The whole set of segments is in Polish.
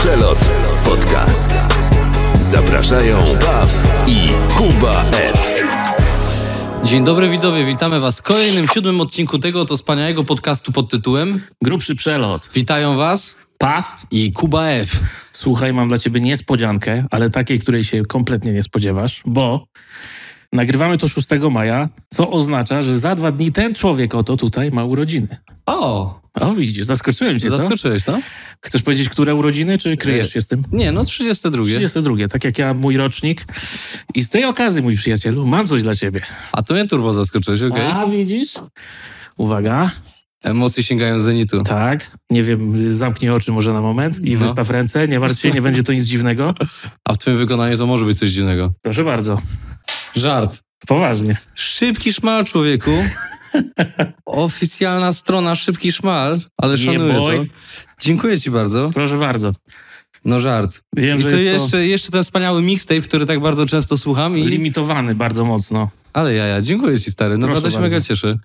Przelot Podcast. Zapraszają Baw i Kuba F. Dzień dobry widzowie, witamy was w kolejnym siódmym odcinku tego to wspaniałego podcastu pod tytułem Grubszy przelot. Witają was Paw. i Kuba F. Słuchaj, mam dla ciebie niespodziankę, ale takiej, której się kompletnie nie spodziewasz, bo nagrywamy to 6 maja, co oznacza, że za dwa dni ten człowiek oto tutaj ma urodziny. O, O, widzisz, zaskoczyłem cię, co? zaskoczyłeś, no? Chcesz powiedzieć, które urodziny, czy kryjesz się z tym? Nie, no 32. 32, tak jak ja, mój rocznik. I z tej okazji, mój przyjacielu, mam coś dla ciebie. A to mnie turbo zaskoczyłeś, okej. A, widzisz? Uwaga, Emocje sięgają zenitu. tak, nie wiem, zamknij oczy może na moment i No. wystaw ręce, nie martw się, nie będzie to nic dziwnego. A w twoim wykonaniu to może być coś dziwnego. Proszę bardzo, Żart. poważnie. Szybki szmal, człowieku. Oficjalna strona Szybki Szmal, ale Yeah, szanuję boy. to. Dziękuję ci bardzo. Proszę bardzo. No żart. Wiem, I że to jest to- jeszcze, jeszcze ten wspaniały mixtape, który tak bardzo często słucham i... Limitowany bardzo mocno. Ale ja, ja, dziękuję ci stary, naprawdę Proszę się mega cieszę.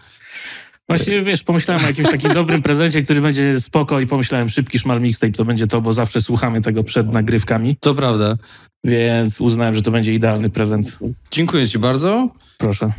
Właśnie, wiesz, pomyślałem o jakimś takim dobrym prezencie, który będzie spoko i pomyślałem, szybki szmal mixtape to będzie to, bo zawsze słuchamy tego przed nagrywkami, To prawda. Więc uznałem, że to będzie idealny prezent. Dziękuję ci bardzo. Proszę.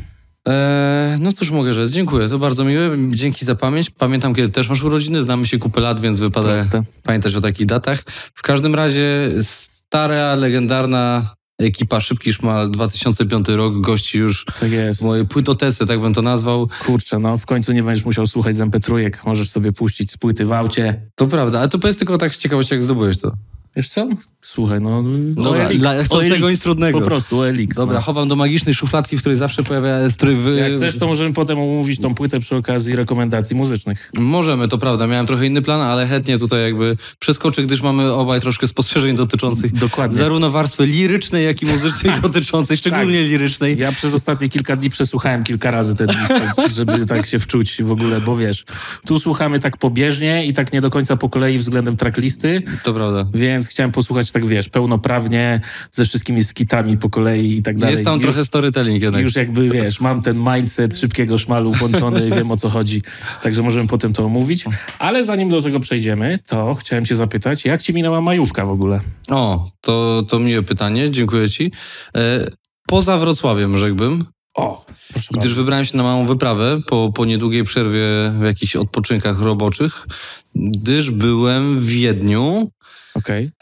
Eee, no cóż mogę rzec, dziękuję, to bardzo miłe, dzięki za pamięć. Pamiętam, kiedy też masz urodziny, znamy się kupę lat, więc wypada Proste. pamiętać o takich datach. W każdym razie stara, legendarna ekipa Szybki Szmal 2005 rok gości już Tak jest. moje płytotesy, tak bym to nazwał. Kurczę, no w końcu nie będziesz musiał słuchać z MP3, możesz sobie puścić z płyty w aucie. To prawda, ale to powiedz tylko tak z ciekawości, jak zdobyłeś to. Wiesz co? Słuchaj, no... Dobra, OLX, dla- ja chcę z OLX, tego nic trudnego. Po prostu OLX. Dobra, no. chowam do magicznej szufladki, w której zawsze pojawia... Której wy... Jak chcesz, to możemy potem omówić tą płytę przy okazji rekomendacji muzycznych. Możemy, to prawda. Miałem trochę inny plan, ale chętnie tutaj jakby przeskoczę, gdyż mamy obaj troszkę spostrzeżeń dotyczących Dokładnie. zarówno warstwy lirycznej, jak i muzycznej dotyczącej, szczególnie lirycznej. Ja przez ostatnie kilka dni przesłuchałem kilka razy ten mixtape, żeby tak się wczuć w ogóle, bo wiesz, tu słuchamy tak pobieżnie i tak nie do końca po kolei względem tracklisty, To prawda. więc chciałem posłuchać tak, wiesz, pełnoprawnie, ze wszystkimi skitami po kolei i tak dalej. Jest tam już, trochę storytelling jednak. Już jakby, wiesz, mam ten mindset szybkiego szmalu włączony, wiem o co chodzi, także możemy potem to omówić. Ale zanim do tego przejdziemy, to chciałem cię zapytać, jak ci minęła majówka w ogóle? O, to, to miłe pytanie, dziękuję ci. E, poza Wrocławiem, rzekłbym, O, proszę gdyż bardzo. wybrałem się na małą wyprawę po, po niedługiej przerwie w jakichś odpoczynkach roboczych, gdyż byłem w Wiedniu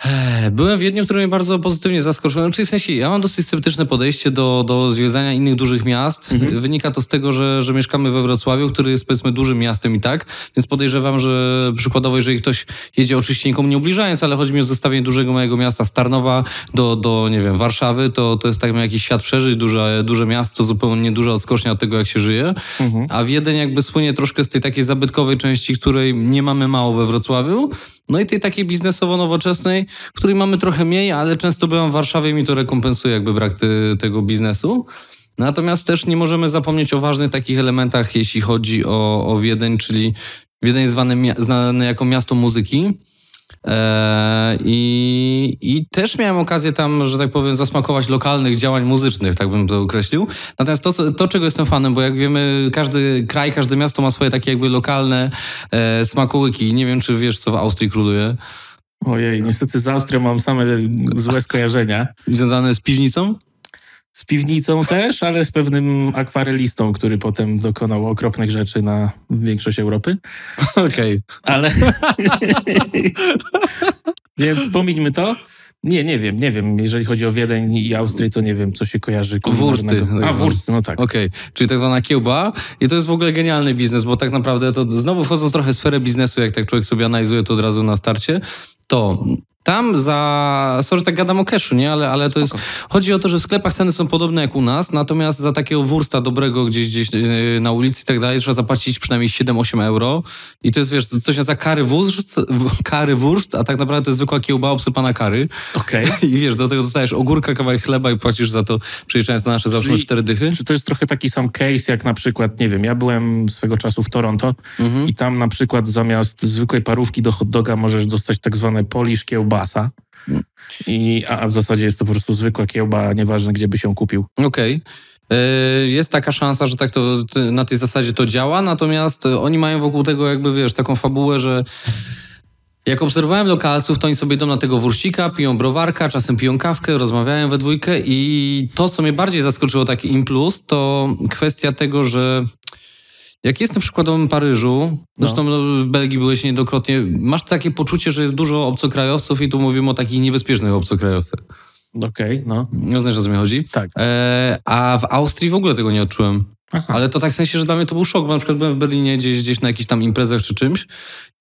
E, Byłem w Wiedniu, który mnie bardzo pozytywnie zaskoczył. Znaczy, w sensie, ja mam dosyć sceptyczne podejście do, do zwiedzania innych dużych miast. Mhm. Wynika to z tego, że, że mieszkamy we Wrocławiu, który jest powiedzmy dużym miastem i tak, więc podejrzewam, że przykładowo, jeżeli ktoś jedzie, oczywiście nikomu nie ubliżając, ale chodzi mi o zestawienie dużego mojego miasta z Tarnowa do, do nie wiem, Warszawy, to, to jest tak jakiś świat przeżyć, duże, duże miasto, zupełnie duża odskocznia od tego, jak się żyje. Mhm. A Wiedeń jakby słynie troszkę z tej takiej zabytkowej części, której nie mamy mało we Wrocławiu. No i tej takiej biznesowo-nowoczesnej, której mamy trochę mniej, ale często byłam w Warszawie i mi to rekompensuje jakby brak ty, tego biznesu. Natomiast też nie możemy zapomnieć o ważnych takich elementach, jeśli chodzi o, o Wiedeń, czyli Wiedeń jest zwany, znany jako miasto muzyki. Eee, i, I też miałem okazję tam, że tak powiem, zasmakować lokalnych działań muzycznych, tak bym to określił. Natomiast to, to czego jestem fanem, bo jak wiemy, każdy kraj, każde miasto ma swoje takie jakby lokalne e, smakołyki. Nie wiem, czy wiesz, co w Austrii króluje. Ojej, niestety z Austrią mam same złe skojarzenia. Związane z piwnicą? Z piwnicą też, ale z pewnym akwarelistą, który potem dokonał okropnych rzeczy na większość Europy. Okej. Ale. Więc pomińmy to. Nie, nie wiem, nie wiem. Jeżeli chodzi o Wiedeń i Austrię, to nie wiem, co się kojarzy. Wursty, tak A, zwane. wursty, no tak. Okej, czyli tak zwana kiełba. I to jest w ogóle genialny biznes, bo tak naprawdę to znowu wchodząc trochę w sferę biznesu, jak tak człowiek sobie analizuje to od razu na starcie, to tam za... Sorry, że tak gadam o cashu, nie? Ale, ale to jest... Chodzi o to, że w sklepach ceny są podobne jak u nas, natomiast za takiego wursta dobrego gdzieś, gdzieś yy, na ulicy i tak dalej trzeba zapłacić przynajmniej 7-8 euro. I to jest, wiesz, coś nazywa kary wurst, kary wurst, a tak naprawdę to jest zwykła kiełba obsypana kary. Okej. I wiesz, do tego dostajesz ogórka, kawałek chleba i płacisz za to, przyjeżdżając na nasze Czyli- cztery dychy. Czy to jest trochę taki sam case, jak na przykład, nie wiem, ja byłem swego czasu w Toronto Mhm. i tam na przykład zamiast zwykłej parówki do hot doga możesz dostać tak zwane polish kiełbasa. I, a w zasadzie jest to po prostu zwykła kiełba, nieważne gdzie by się kupił. Okej. E, Jest taka szansa, że tak to na tej zasadzie to działa, natomiast e, oni mają wokół tego jakby, wiesz, taką fabułę, że Jak obserwowałem lokalców, to oni sobie idą na tego wursika, piją browarka, czasem piją kawkę, rozmawiają we dwójkę i to, co mnie bardziej zaskoczyło, taki im plus, to kwestia tego, że jak jestem w przykładowym Paryżu, zresztą no. w Belgii byłeś niejednokrotnie, masz takie poczucie, że jest dużo obcokrajowców i tu mówimy o takich niebezpiecznych obcokrajowcach. Okej, no. Nie znasz, o co mi chodzi? Tak. E, a w Austrii w ogóle tego nie odczułem. Aha. Ale to tak w sensie, że dla mnie to był szok, bo na przykład byłem w Berlinie gdzieś, gdzieś na jakichś tam imprezach czy czymś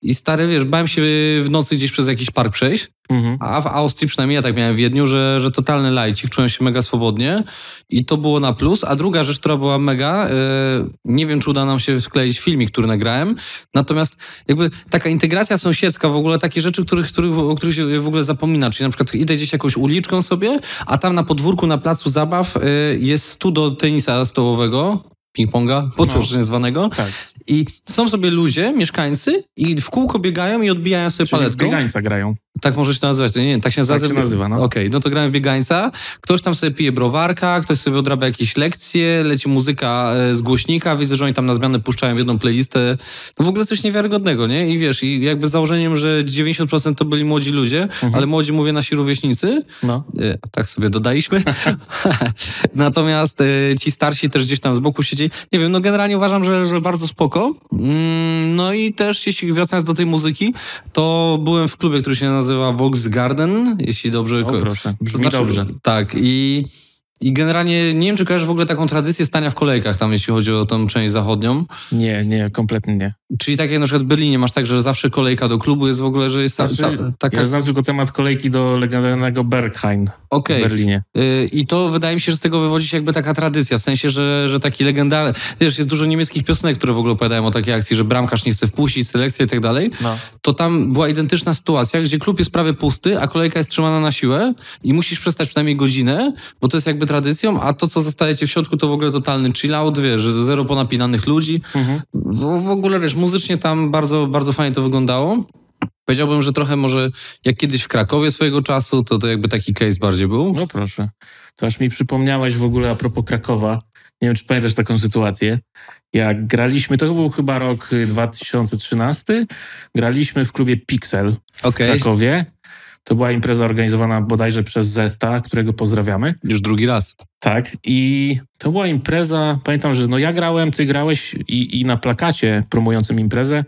i stary, wiesz, bałem się w nocy gdzieś przez jakiś park przejść, Mhm. a w Austrii, przynajmniej ja tak miałem w Wiedniu, że, że totalny lajcik, czułem się mega swobodnie i to było na plus. A druga rzecz, która była mega, e, nie wiem, czy uda nam się wkleić filmik, który nagrałem, natomiast jakby taka integracja sąsiedzka, w ogóle takie rzeczy, których, których, o których się w ogóle zapomina, czyli na przykład idę gdzieś jakąś uliczką sobie, a tam na podwórku, na placu zabaw e, jest stu do tenisa stołowego, ping-ponga, potocznie zwanego. Tak. I są sobie ludzie, mieszkańcy i w kółko biegają i odbijają sobie Czyli w paletką. biegańca grają. Tak może się to nazywać. Nie, nie, tak się nazywa. Tak się nazywa, no. Okej, no to grałem w biegańca. Ktoś tam sobie pije browarka, ktoś sobie odrabia jakieś lekcje, leci muzyka e, z głośnika, widzę, że oni tam na zmianę puszczają jedną playlistę. No w ogóle coś niewiarygodnego, nie? I wiesz, i jakby z założeniem, że 90% to byli młodzi ludzie, ale młodzi mówię nasi rówieśnicy, No. E, Tak sobie dodaliśmy. Natomiast e, ci starsi też gdzieś tam z boku siedzieli. Nie wiem, no generalnie uważam, że, że bardzo spoko. Mm, No i też, jeśli wracając do tej muzyki, to byłem w klubie, który się nazywa Vox Garden, jeśli dobrze... O proszę, brzmi znaczy- dobrze. Tak i... I generalnie nie wiem, czy kojarzysz w ogóle taką tradycję stania w kolejkach tam, jeśli chodzi o tą część zachodnią. Nie, nie, kompletnie nie. Czyli tak jak na przykład w Berlinie masz tak, że zawsze kolejka do klubu jest w ogóle, że jest Znaczy, ca- taka... Ja znam tylko temat kolejki do legendarnego Berghain Okej. w Berlinie. Y, I to wydaje mi się, że z tego wywodzi się jakby taka tradycja, w sensie, że, że taki legendarny, wiesz, jest dużo niemieckich piosenek, które w ogóle opowiadają o takiej akcji, że bramkarz nie chce wpuścić, selekcja i tak dalej. No. To tam była identyczna sytuacja, gdzie klub jest prawie pusty, a kolejka jest trzymana na siłę i musisz przestać przynajmniej godzinę, bo to jest jakby tradycją, a to, co zostajecie w środku, to w ogóle totalny chill out, wiesz, zero ponapinanych ludzi. Mhm. W, w ogóle, wiesz, muzycznie tam bardzo, bardzo fajnie to wyglądało. Powiedziałbym, że trochę może jak kiedyś w Krakowie swojego czasu, to to jakby taki case bardziej był. No proszę. To aż mi przypomniałeś w ogóle a propos Krakowa. Nie wiem, czy pamiętasz taką sytuację. Jak graliśmy, to był chyba rok y, 2013, graliśmy w klubie Pixel w. Krakowie. To była impreza organizowana bodajże przez Zesta, którego pozdrawiamy. Już drugi raz. Tak, i to była impreza, pamiętam, że no ja grałem, ty grałeś i, i na plakacie promującym imprezę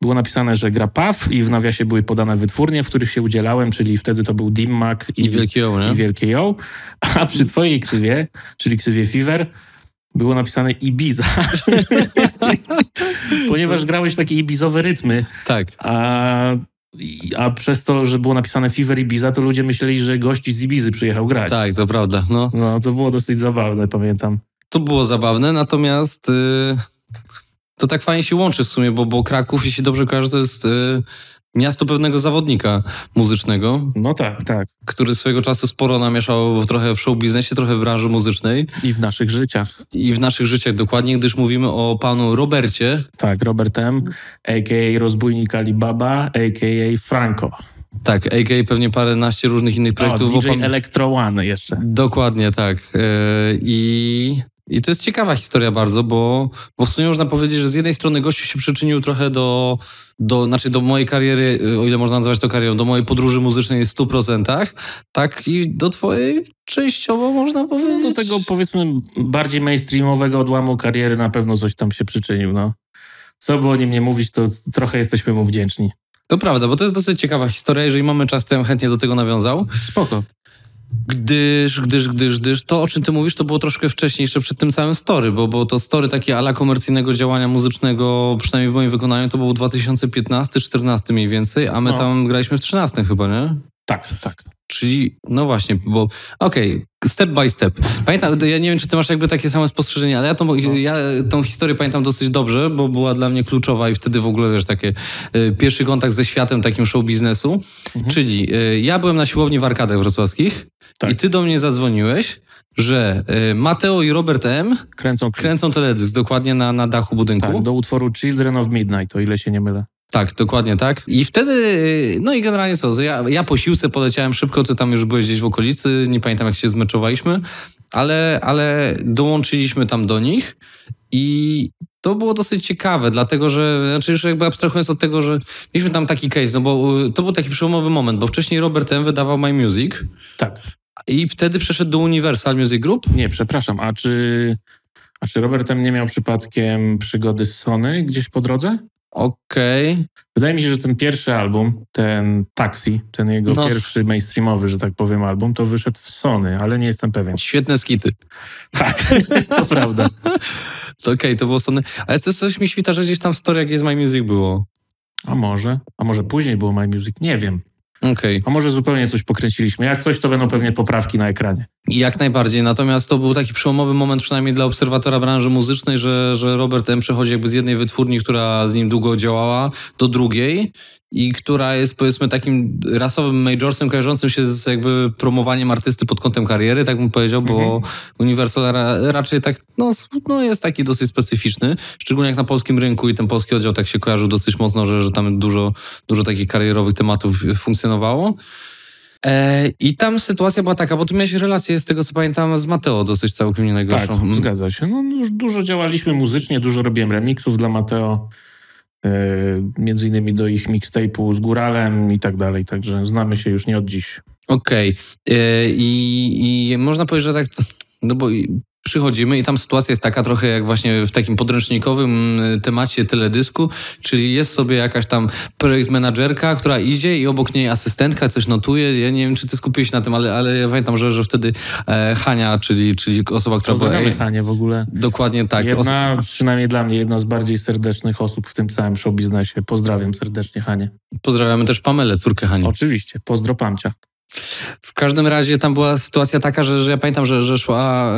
było napisane, że gra PAW i w nawiasie były podane wytwórnie, w których się udzielałem, czyli wtedy to był Dimmak i, I wielki ją, nie? i Wielkie Ją, a przy twojej ksywie, czyli ksywie Fever, było napisane Ibiza. Ponieważ grałeś takie ibizowe rytmy, Tak. a, a przez to, że było napisane Fever Ibiza, to ludzie myśleli, że gość z Ibizy przyjechał grać. Tak, to prawda. No, No, to było dosyć zabawne, pamiętam. to było zabawne, natomiast y, to tak fajnie się łączy w sumie, bo, bo Kraków, jeśli dobrze kojarzę, to jest y, miasto pewnego zawodnika muzycznego, No tak, tak. który swojego czasu sporo namieszał w, trochę w show biznesie, trochę w branży muzycznej I w naszych życiach. i w naszych życiach dokładnie, gdyż mówimy o panu Robercie. Tak, Robert M., a.k.a. rozbójnik Alibaba, a.k.a. Franco. Tak, a.k.a. pewnie paręnaście różnych innych O, projektów. bo DJ Electro One jeszcze. Dokładnie tak. E, I, I to jest ciekawa historia bardzo, bo, bo w sumie można powiedzieć, że z jednej strony gościu się przyczynił trochę do, do, znaczy do mojej kariery, o ile można nazwać to karierą, do mojej podróży muzycznej w 100%, tak i do twojej częściowo można powiedzieć. No, do tego powiedzmy bardziej mainstreamowego odłamu kariery na pewno coś tam się przyczynił, no. Co by o nim nie mówić, to trochę jesteśmy mu wdzięczni. To prawda, bo to jest dosyć ciekawa historia. Jeżeli mamy czas, to ja bym chętnie do tego nawiązał. Spoko. Gdyż, gdyż, gdyż, gdyż to, o czym ty mówisz, to było troszkę wcześniej, jeszcze przed tym całym story, bo, bo to story takie ala komercyjnego działania muzycznego, przynajmniej w moim wykonaniu, to było 2015-14 mniej więcej, a my No. tam graliśmy w 13 chyba, nie? Tak, tak. Czyli, no właśnie, bo okej, step by step. Pamiętam, ja nie wiem, czy ty masz jakby takie same spostrzeżenia, ale ja tą, ja tą historię pamiętam dosyć dobrze, bo była dla mnie kluczowa i wtedy w ogóle, wiesz, takie y, pierwszy kontakt ze światem takim show biznesu. Czyli y, ja byłem na siłowni w Arkadach Wrocławskich Tak. i ty do mnie zadzwoniłeś, że y, Mateo i Robert M. Kręcą kręcą teledysk dokładnie na, na dachu budynku. tak, do utworu Children of Midnight, o ile się nie mylę. Tak, dokładnie tak. I wtedy, y, no i generalnie co, ja, ja po siłce poleciałem szybko, ty tam już byłeś gdzieś w okolicy, nie pamiętam jak się zmeczowaliśmy, ale, ale dołączyliśmy tam do nich i to było dosyć ciekawe, dlatego że, znaczy już jakby abstrahując od tego, że mieliśmy tam taki case, no bo y, to był taki przełomowy moment, bo wcześniej Robert M. wydawał My Music Tak. I wtedy przeszedł do Universal Music Group. Nie, przepraszam, a czy, a czy Robertem nie miał przypadkiem przygody z Sony gdzieś po drodze? Okej. Wydaje mi się, że ten pierwszy album, ten Taxi, ten jego No. pierwszy mainstreamowy, że tak powiem, album, to wyszedł w Sony, ale nie jestem pewien. Świetne skity. Tak, to prawda. To okej, to było Sony. Ale coś, coś mi świta, że gdzieś tam w story jak My Music było. A może? A może później było My Music? Nie wiem. Okej. A może zupełnie coś pokręciliśmy. Jak coś, to będą pewnie poprawki na ekranie. Jak najbardziej, natomiast to był taki przełomowy moment przynajmniej dla obserwatora branży muzycznej, że, że Robert M. przechodzi jakby z jednej wytwórni, która z nim długo działała, do drugiej i która jest powiedzmy takim rasowym majorsem kojarzącym się z jakby promowaniem artysty pod kątem kariery, tak bym powiedział, bo Universal ra, raczej tak, no, no jest taki dosyć specyficzny, szczególnie jak na polskim rynku i ten polski oddział tak się kojarzył dosyć mocno, że, że tam dużo, dużo takich karierowych tematów funkcjonowało. E, I tam sytuacja była taka, bo tu miałeś relację z tego, co pamiętam, z Mateo dosyć całkiem nie Tak, najgorszą. Mm. zgadza się. No, już dużo działaliśmy muzycznie, dużo robiłem remixów dla Mateo, między innymi do ich mixtape'u z Góralem i tak dalej, także znamy się już nie od dziś. Okej. E, I, I można powiedzieć, że tak, no bo przychodzimy i tam sytuacja jest taka trochę jak właśnie w takim podręcznikowym y, temacie teledysku, czyli jest sobie jakaś tam projekt menadżerka, która idzie i obok niej asystentka coś notuje. Ja nie wiem, czy ty skupiłeś się na tym, ale, ale ja pamiętam, że, że wtedy e, Hania, czyli, czyli osoba, która była... Pozdrawiamy Hanie w ogóle. Dokładnie tak. Jedna, przynajmniej dla mnie, jedna z bardziej serdecznych osób w tym całym show biznesie. Pozdrawiam serdecznie Hanie. Pozdrawiamy też Pamelę, córkę Hani. Oczywiście, pozdro Pamcia. W każdym razie tam była sytuacja taka, że, że ja pamiętam, że, że szła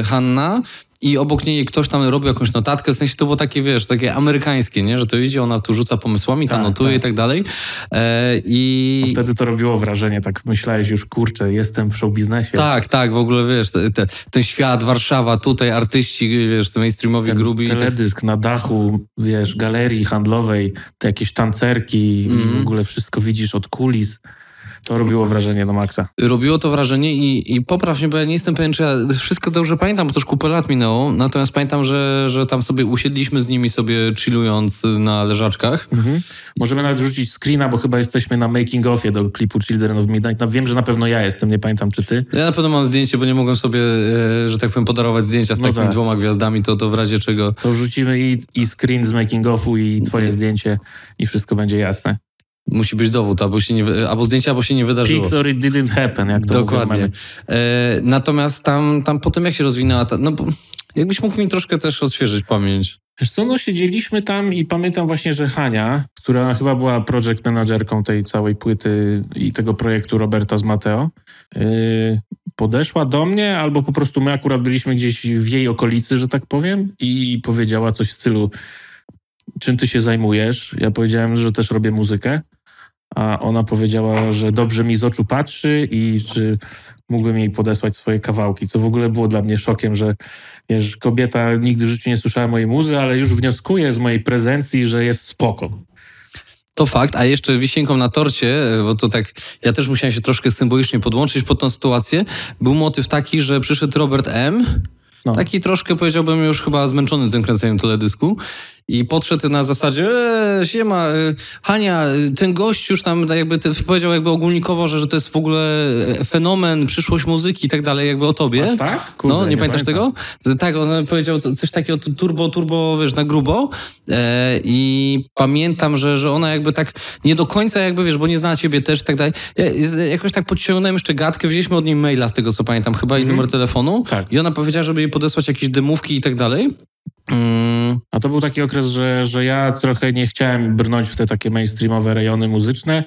e, Hanna i obok niej ktoś tam robił jakąś notatkę, w sensie to było takie, wiesz, takie amerykańskie, nie? Że to idzie, ona tu rzuca pomysłami, tam Tak, notuje tak. i tak dalej. E, I... Wtedy to robiło wrażenie, tak myślałeś już, kurczę, jestem w show biznesie. Tak, tak, w ogóle wiesz, te, te, ten świat, Warszawa, tutaj artyści, wiesz, te mainstreamowi Ten grubi. teledysk na dachu, wiesz, galerii handlowej, te jakieś tancerki, Mhm. w ogóle wszystko widzisz od kulis. To robiło wrażenie na maksa. Robiło to wrażenie i, i popraw mnie, bo ja nie jestem pewien, czy ja wszystko dobrze pamiętam, bo to już kupę lat minęło, natomiast pamiętam, że, że tam sobie usiedliśmy z nimi sobie chillując na leżaczkach. Mhm. Możemy nawet wrzucić screena, bo chyba jesteśmy na making offie do klipu Children of Midnight. No, wiem, że na pewno ja jestem, nie pamiętam czy ty. Ja na pewno mam zdjęcie, bo nie mogłem sobie, e, że tak powiem, podarować zdjęcia z No takimi tak. dwoma gwiazdami, to, to w razie czego. To wrzucimy i, i screen z making offu i twoje zdjęcie i wszystko będzie jasne. Musi być dowód, albo, się nie, albo zdjęcie, albo się nie wydarzyło. Pics or it didn't happen, jak to Dokładnie. E, natomiast tam, tam potem jak się rozwinęła ta, no jakbyś mógł mi troszkę też odświeżyć pamięć. Wiesz co, no siedzieliśmy tam i pamiętam właśnie, że Hania, która chyba była project managerką tej całej płyty i tego projektu Roberta z Mateo, yy, podeszła do mnie, albo po prostu my akurat byliśmy gdzieś w jej okolicy, że tak powiem, i powiedziała coś w stylu, czym ty się zajmujesz? Ja powiedziałem, że też robię muzykę, a ona powiedziała, że dobrze mi z oczu patrzy i czy mógłbym jej podesłać swoje kawałki, co w ogóle było dla mnie szokiem, że wiesz, kobieta nigdy w życiu nie słyszała mojej muzy, ale już wnioskuje z mojej prezencji, że jest spoko. To fakt, a jeszcze wisienką na torcie, e, bo to tak, ja też musiałem się troszkę symbolicznie podłączyć pod tą sytuację, był motyw taki, że przyszedł Robert M., No. Taki troszkę powiedziałbym już chyba zmęczony tym kręceniem teledysku. I podszedł na zasadzie, eee, siema, e, Hania, e, ten gość już tam tak jakby te, powiedział jakby ogólnikowo, że, że to jest w ogóle e, fenomen, przyszłość muzyki i tak dalej, jakby o tobie. Aż tak? Kurde, no, nie, nie pamiętasz pamiętam. tego? Tak, on powiedział co- coś takiego tu- turbo, turbo, wiesz, na grubo. E, I pamiętam, że, że ona jakby tak nie do końca jakby, wiesz, bo nie zna ciebie też i tak dalej. Ja, jakoś tak podciągnąłem jeszcze gadkę, wzięliśmy od niej maila z tego, co pamiętam, chyba i numer telefonu. Tak. I ona powiedziała, żeby jej podesłać jakieś demówki i tak dalej. Mm, A to był taki okres, że, że ja trochę nie chciałem brnąć w te takie mainstreamowe rejony muzyczne,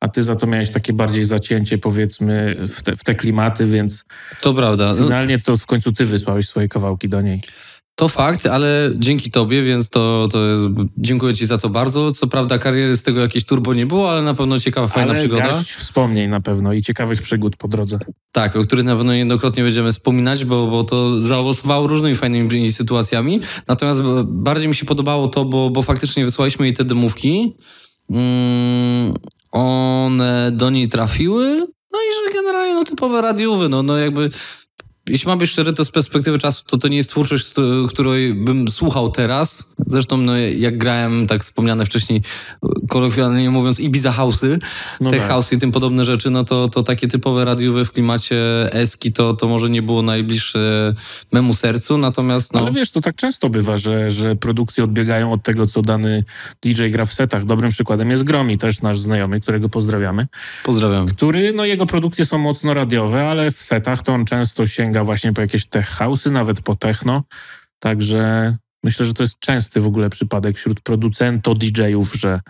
a ty za to miałeś takie bardziej zacięcie, powiedzmy, w te, w te klimaty, więc to prawda. Finalnie to w końcu ty wysłałeś swoje kawałki do niej. To fakt, ale dzięki tobie, więc to, to jest. Dziękuję ci za to bardzo. Co prawda, kariery z tego jakieś turbo nie było, ale na pewno ciekawa, fajna Ale przygoda. garść wspomnień na pewno i ciekawych przygód po drodze. Tak, o których na pewno niejednokrotnie będziemy wspominać, bo, bo to zaowocowało różnymi fajnymi sytuacjami. Natomiast b- bardziej mi się podobało to, bo, bo faktycznie wysłaliśmy jej te demówki. Mm, one do niej trafiły. No i że generalnie no, typowe radiowy, no, no jakby jeśli mam być szczery, to z perspektywy czasu to to nie jest twórczość, której bym słuchał teraz. Zresztą no, jak grałem, tak wspomniane wcześniej, kolokwialnie mówiąc, Ibiza House'y, no Tech tak. House i tym podobne rzeczy, no to, to takie typowe radiowe w klimacie eski to, to może nie było najbliższe memu sercu, natomiast no... Ale wiesz, to tak często bywa, że, że produkcje odbiegają od tego, co dany DJ gra w setach. Dobrym przykładem jest Gromi, też nasz znajomy, którego pozdrawiamy. Pozdrawiam. Który, no jego produkcje są mocno radiowe, ale w setach to on często sięga właśnie po jakieś tech house'y, nawet po techno. Także myślę, że to jest częsty w ogóle przypadek wśród producentów, DJ-ów, że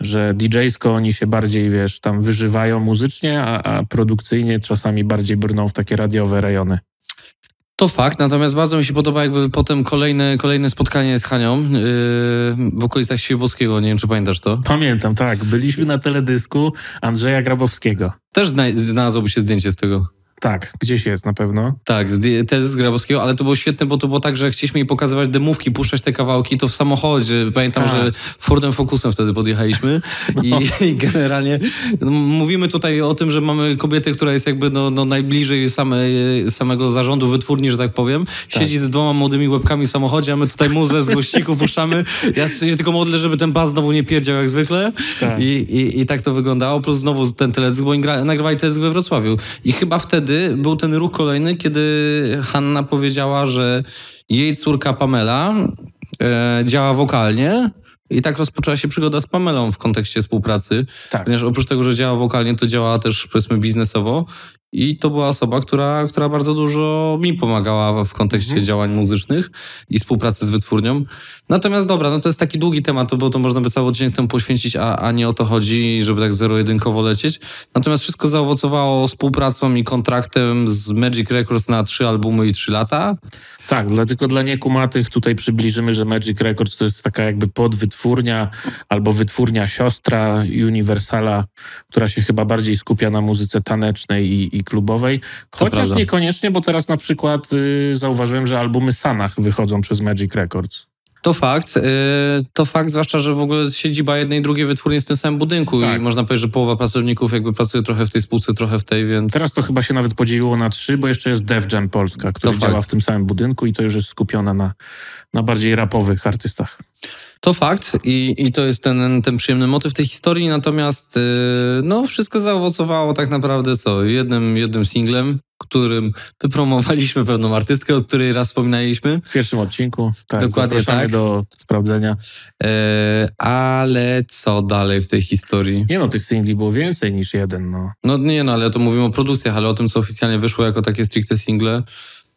że DJ-sko oni się bardziej, wiesz, tam wyżywają muzycznie, a, a produkcyjnie czasami bardziej brną w takie radiowe rejony. To fakt, natomiast bardzo mi się podoba jakby potem kolejne, kolejne spotkanie z Hanią yy, w okolicach Siebowskiego, nie wiem czy pamiętasz to? Pamiętam, tak. Byliśmy na teledysku Andrzeja Grabowskiego. Też znalazłoby się zdjęcie z tego. Tak, gdzieś jest na pewno. Tak, z, z Grabowskiego, ale to było świetne, bo to było tak, że chcieliśmy jej pokazywać demówki, puszczać te kawałki, to w samochodzie. Pamiętam, tak. że Fordem Focusem wtedy podjechaliśmy no. i, i, generalnie no, mówimy tutaj o tym, że mamy kobietę, która jest jakby no, no najbliżej same, samego zarządu wytwórni, że tak powiem. Tak. Siedzi z dwoma młodymi łebkami w samochodzie, a my tutaj muzę z gościków puszczamy. Ja się tylko modlę, żeby ten bas znowu nie pierdział jak zwykle. Tak. I, i, I tak to wyglądało. Plus znowu ten teledysk, bo nagrywali teledysk we Wrocławiu. I chyba wtedy wtedy był ten ruch kolejny, kiedy Hanna powiedziała, że jej córka Pamela e, działa wokalnie. I tak rozpoczęła się przygoda z Pamelą w kontekście współpracy. Tak. Ponieważ oprócz tego, że działa wokalnie, to działa też powiedzmy biznesowo. I to była osoba, która, która bardzo dużo mi pomagała w kontekście mhm. działań muzycznych i współpracy z wytwórnią. Natomiast dobra, no to jest taki długi temat, bo to można by cały odcinek temu poświęcić, a, a nie o to chodzi, żeby tak zero-jedynkowo lecieć. Natomiast wszystko zaowocowało współpracą i kontraktem z Magic Records na trzy albumy i trzy lata. Tak, dlatego dla niekumatych tutaj przybliżymy, że Magic Records to jest taka jakby podwytwórnia albo wytwórnia siostra Universala, która się chyba bardziej skupia na muzyce tanecznej i, i klubowej. Chociaż niekoniecznie, bo teraz na przykład y, zauważyłem, że albumy Sanach wychodzą przez Magic Records. To fakt. Y, to fakt, zwłaszcza, że w ogóle siedziba jednej i drugiej wytwórni jest w tym samym budynku tak. i można powiedzieć, że połowa pracowników jakby pracuje trochę w tej spółce, trochę w tej, więc... Teraz to chyba się nawet podzieliło na trzy, bo jeszcze jest Def Jam Polska, który działa fakt. w tym samym budynku i to już jest skupione na, na bardziej rapowych artystach. To fakt i, i to jest ten, ten przyjemny motyw tej historii, natomiast yy, no wszystko zaowocowało tak naprawdę co? Jednym, jednym singlem, którym wypromowaliśmy pewną artystkę, o której raz wspominaliśmy. W pierwszym odcinku. Tak, Dokładnie tak. do sprawdzenia. Yy, ale co dalej w tej historii? Nie no, tych singli było więcej niż jeden, no. No nie no, ale to mówimy o produkcjach, ale o tym, co oficjalnie wyszło jako takie stricte single,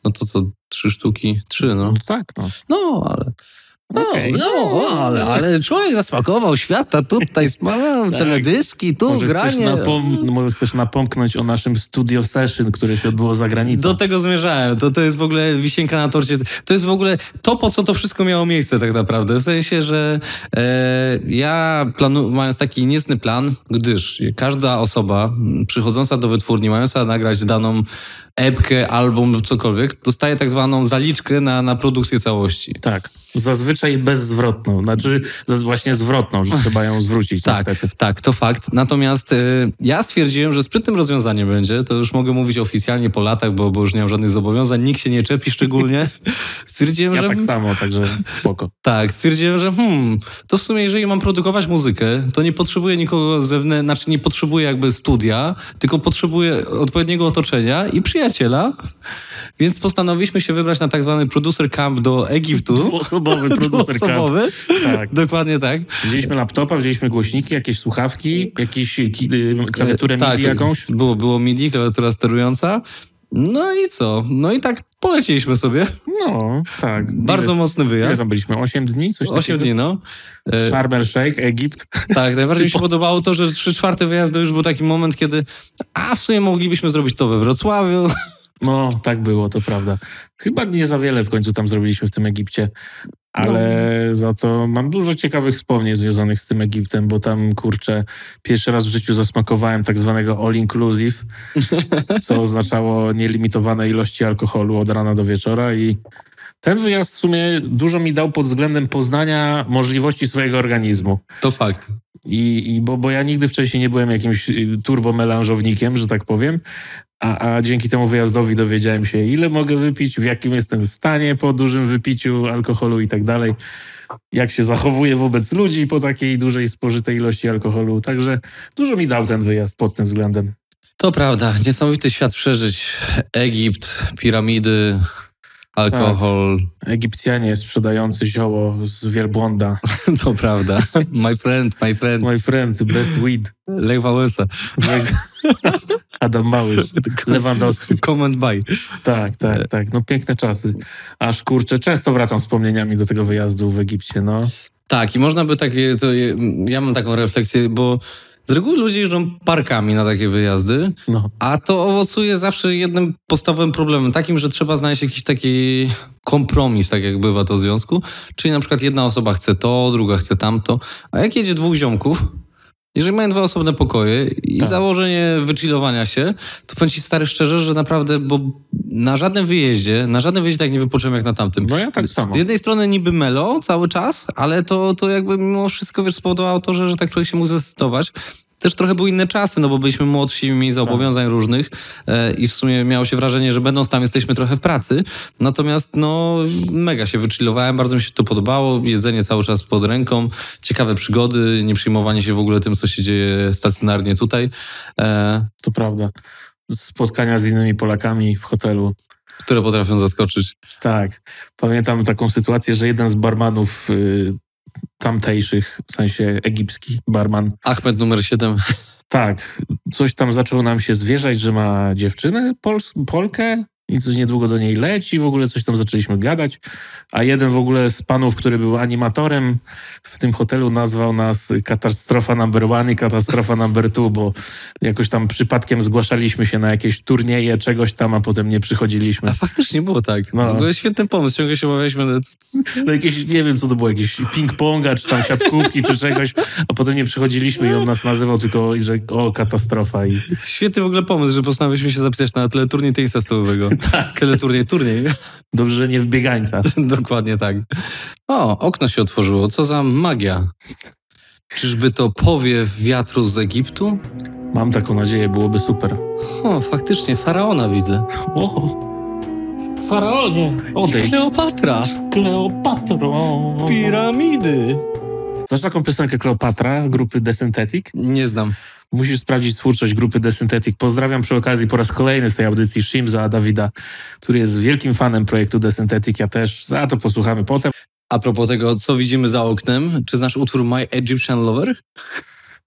no to co, trzy sztuki? Trzy, no. no tak, no. No, ale... No, okay. no, ale, ale człowiek zasmakował świata, tutaj smawiał tak. teledyski, tu może granie. Chcesz napom- może chcesz napomknąć o naszym studio session, które się odbyło za granicą. Do tego zmierzałem. To, to jest w ogóle wisienka na torcie. To jest w ogóle to, po co to wszystko miało miejsce tak naprawdę. W sensie, że e, ja planu, mając taki niecny plan, gdyż każda osoba przychodząca do wytwórni, mająca nagrać daną epkę, album lub cokolwiek, dostaje tak zwaną zaliczkę na, na produkcję całości. Tak. Zazwyczaj bezzwrotną, znaczy właśnie zwrotną, że trzeba ją zwrócić. tak, niestety. tak, to fakt. Natomiast y, ja stwierdziłem, że sprytnym rozwiązaniem będzie, to już mogę mówić oficjalnie po latach, bo, bo już nie mam żadnych zobowiązań, nikt się nie czepi szczególnie. Stwierdziłem, ja że... tak samo, także spoko. Tak, stwierdziłem, że hmm, to w sumie jeżeli mam produkować muzykę, to nie potrzebuję nikogo zewnętrznego, znaczy nie potrzebuję jakby studia, tylko potrzebuję odpowiedniego otoczenia i przyjaciela, więc postanowiliśmy się wybrać na tak zwany producer camp do Egiptu. Dwuosobowy producer camp. Tak. Dokładnie tak. Wzięliśmy laptopa, wzięliśmy głośniki, jakieś słuchawki, jakieś y, klawiaturę tak, MIDI jakąś. Było, było MIDI, klawiatura sterująca. No i co? No i tak poleciliśmy sobie. No, tak. Bardzo ile, mocny wyjazd. Ile tam byliśmy? 8 dni? Coś 8 takiego? dni, no. E, Sharm el Sheikh, Egipt. Tak, najbardziej mi się podobało to, że 3 czwarte wyjazdu już był taki moment, kiedy a w sumie moglibyśmy zrobić to we Wrocławiu. No, tak było, to prawda. Chyba nie za wiele w końcu tam zrobiliśmy w tym Egipcie, ale no. za to mam dużo ciekawych wspomnień związanych z tym Egiptem, bo tam, kurczę, pierwszy raz w życiu zasmakowałem tak zwanego all inclusive, co oznaczało nielimitowane ilości alkoholu od rana do wieczora i ten wyjazd w sumie dużo mi dał pod względem poznania możliwości swojego organizmu. To fakt. I, i bo, bo ja nigdy wcześniej nie byłem jakimś turbomelanżownikiem, że tak powiem, A, a dzięki temu wyjazdowi dowiedziałem się, ile mogę wypić, w jakim jestem stanie po dużym wypiciu alkoholu i tak dalej. Jak się zachowuję wobec ludzi po takiej dużej spożytej ilości alkoholu. Także dużo mi dał ten wyjazd pod tym względem. To prawda, niesamowity świat przeżyć. Egipt, piramidy, alkohol. Egipcjanie sprzedający zioło z wielbłąda. To prawda. My friend, my friend. My friend, best weed. Lech Wałęsa. Adam Małysz, Lewandowski. Comment by. Tak, tak, tak. No piękne czasy. Aż kurczę, często wracam wspomnieniami do tego wyjazdu w Egipcie, no. Tak, i można by takie, to ja mam taką refleksję, bo z reguły ludzie jeżdżą parkami na takie wyjazdy, no. a to owocuje zawsze jednym podstawowym problemem, takim, że trzeba znaleźć jakiś taki kompromis, tak jak bywa to w związku. Czyli na przykład jedna osoba chce to, druga chce tamto, a jak jedzie dwóch ziomków, jeżeli mają dwa osobne pokoje i Tak. założenie wychillowania się, to powiem ci stary szczerze, że naprawdę, bo na żadnym wyjeździe, na żadnym wyjeździe tak nie wypocząłem jak na tamtym. No ja tak samo. Z jednej strony niby melo cały czas, ale to, to jakby mimo wszystko wiesz, spowodowało to, że, że tak człowiek się mógł zdecydować. Też trochę były inne czasy, no bo byliśmy młodsi, mieli zobowiązań różnych e, i w sumie miało się wrażenie, że będąc tam jesteśmy trochę w pracy. Natomiast no mega się wychillowałem, bardzo mi się to podobało, jedzenie cały czas pod ręką, ciekawe przygody, nie przejmowanie się w ogóle tym, co się dzieje stacjonarnie tutaj, e, To prawda. Spotkania z innymi Polakami w hotelu. które potrafią zaskoczyć. Tak. Pamiętam taką sytuację, że jeden z barmanów y, tamtejszych, w sensie egipski barman, Ahmed numer 7. tak, coś tam zaczął nam się zwierzać, że ma dziewczynę Pols Polkę i coś niedługo do niej leci, w ogóle coś tam zaczęliśmy gadać, a jeden w ogóle z panów, który był animatorem w tym hotelu nazwał nas katastrofa number one i katastrofa number two, bo jakoś tam przypadkiem zgłaszaliśmy się na jakieś turnieje, czegoś tam, a potem nie przychodziliśmy. A faktycznie było tak. No. No. świetny pomysł, ciągle się omawialiśmy. no, c- No jakieś, nie wiem co to było, jakieś ping-ponga, czy tam siatkówki, czy czegoś, a potem nie przychodziliśmy i on nas nazywał tylko, że o, katastrofa i Świetny w ogóle pomysł, że postanowiliśmy się zapisać na teleturniej tenisa stołowego. tak. Teleturniej, turniej. dobrze, że nie w biegańca. Dokładnie tak. O, okno się otworzyło. Co za magia. Czyżby to powiew wiatru z Egiptu? Mam taką nadzieję, byłoby super. O, faktycznie, faraona widzę. O, faraonie, odejdź. Kleopatra! Kleopatro. Piramidy! Znasz taką piosenkę Kleopatra grupy The Synthetic? Nie znam. Musisz sprawdzić twórczość grupy The Synthetic. Pozdrawiam przy okazji po raz kolejny w tej audycji Shimza Dawida, który jest wielkim fanem projektu The Synthetic. Ja też, za to posłuchamy potem. A propos tego, co widzimy za oknem, czy znasz utwór My Egyptian Lover?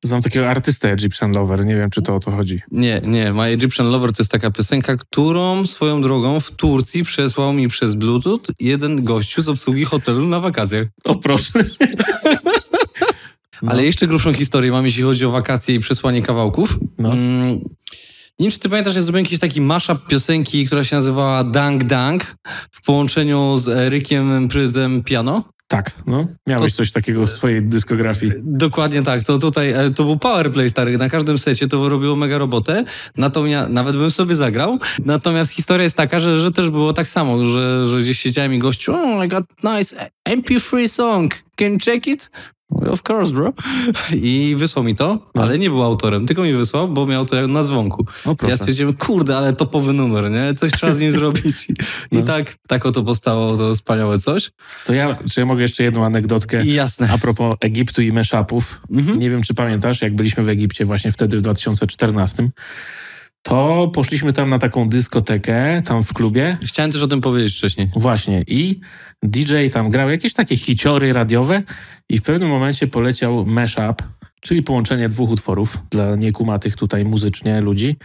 Znam takiego artystę Egyptian Lover, nie wiem czy to o to chodzi. Nie, nie. My Egyptian Lover to jest taka piosenka, którą swoją drogą w Turcji przesłał mi przez Bluetooth jeden gościu z obsługi hotelu na wakacjach. O proszę. No. Ale jeszcze grubszą historię mam, jeśli chodzi o wakacje i przesłanie kawałków. No. Mm, nie wiem, czy ty pamiętasz, ja zrobiłem jakiś taki mashup piosenki, która się nazywała Dang Dang w połączeniu z Erykiem Pryzem Piano. Tak, no. Miałeś coś takiego w swojej dyskografii. Dokładnie tak. To tutaj, e, to był powerplay stary. Na każdym secie to robiło mega robotę. Natomiast, nawet bym sobie zagrał. Natomiast historia jest taka, że, że też było tak samo, że, że gdzieś siedziałem i gościu, oh, I got nice MP3 song. Can you check it? Of course, bro. I wysłał mi to, No. ale nie był autorem, tylko mi wysłał, bo miał to na dzwonku. O Ja stwierdziłem, kurde, ale topowy numer, nie? Coś trzeba z nim zrobić. I No. tak, tak oto powstało to wspaniałe coś. To ja, czy ja mogę jeszcze jedną anegdotkę? Jasne. A propos Egiptu i mashupów. Mhm. Nie wiem, czy pamiętasz, jak byliśmy w Egipcie właśnie wtedy w 2014, to poszliśmy tam na taką dyskotekę, tam w klubie. Chciałem też o tym powiedzieć wcześniej. Właśnie. I DJ tam grał jakieś takie hiciory radiowe i w pewnym momencie poleciał mashup, czyli połączenie dwóch utworów dla niekumatych tutaj muzycznie ludzi.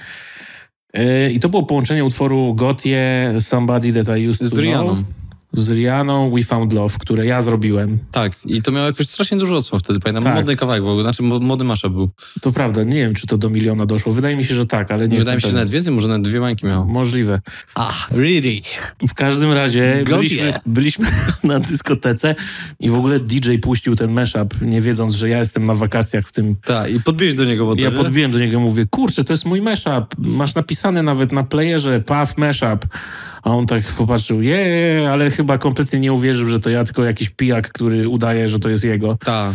Yy, I to było połączenie utworu Gotie, Somebody That I Used to Z Rihanną. Know, z Rihanną We Found Love, które ja zrobiłem. Tak, i to miało jakoś strasznie dużo odsłon wtedy, pamiętam. Tak. Modny kawałek był, znaczy mo- młody masza był. To prawda, nie wiem, czy to do miliona doszło. Wydaje mi się, że tak, ale nie Wydaje mi się, że nawet więcej, może nawet dwie mańki miało. pewien. Możliwe. Ah, really? W każdym razie byliśmy, byliśmy na dyskotece i w ogóle DJ puścił ten mashup, nie wiedząc, że ja jestem na wakacjach w tym. Tak, i podbiłeś do niego wodę, Ja nie? podbiłem do niego i mówię, kurczę, to jest mój mashup. Masz napisane nawet na playerze PAF mashup. A on tak popatrzył, je, ale chyba kompletnie nie uwierzył, że to ja, tylko jakiś pijak, który udaje, że to jest jego. Tak.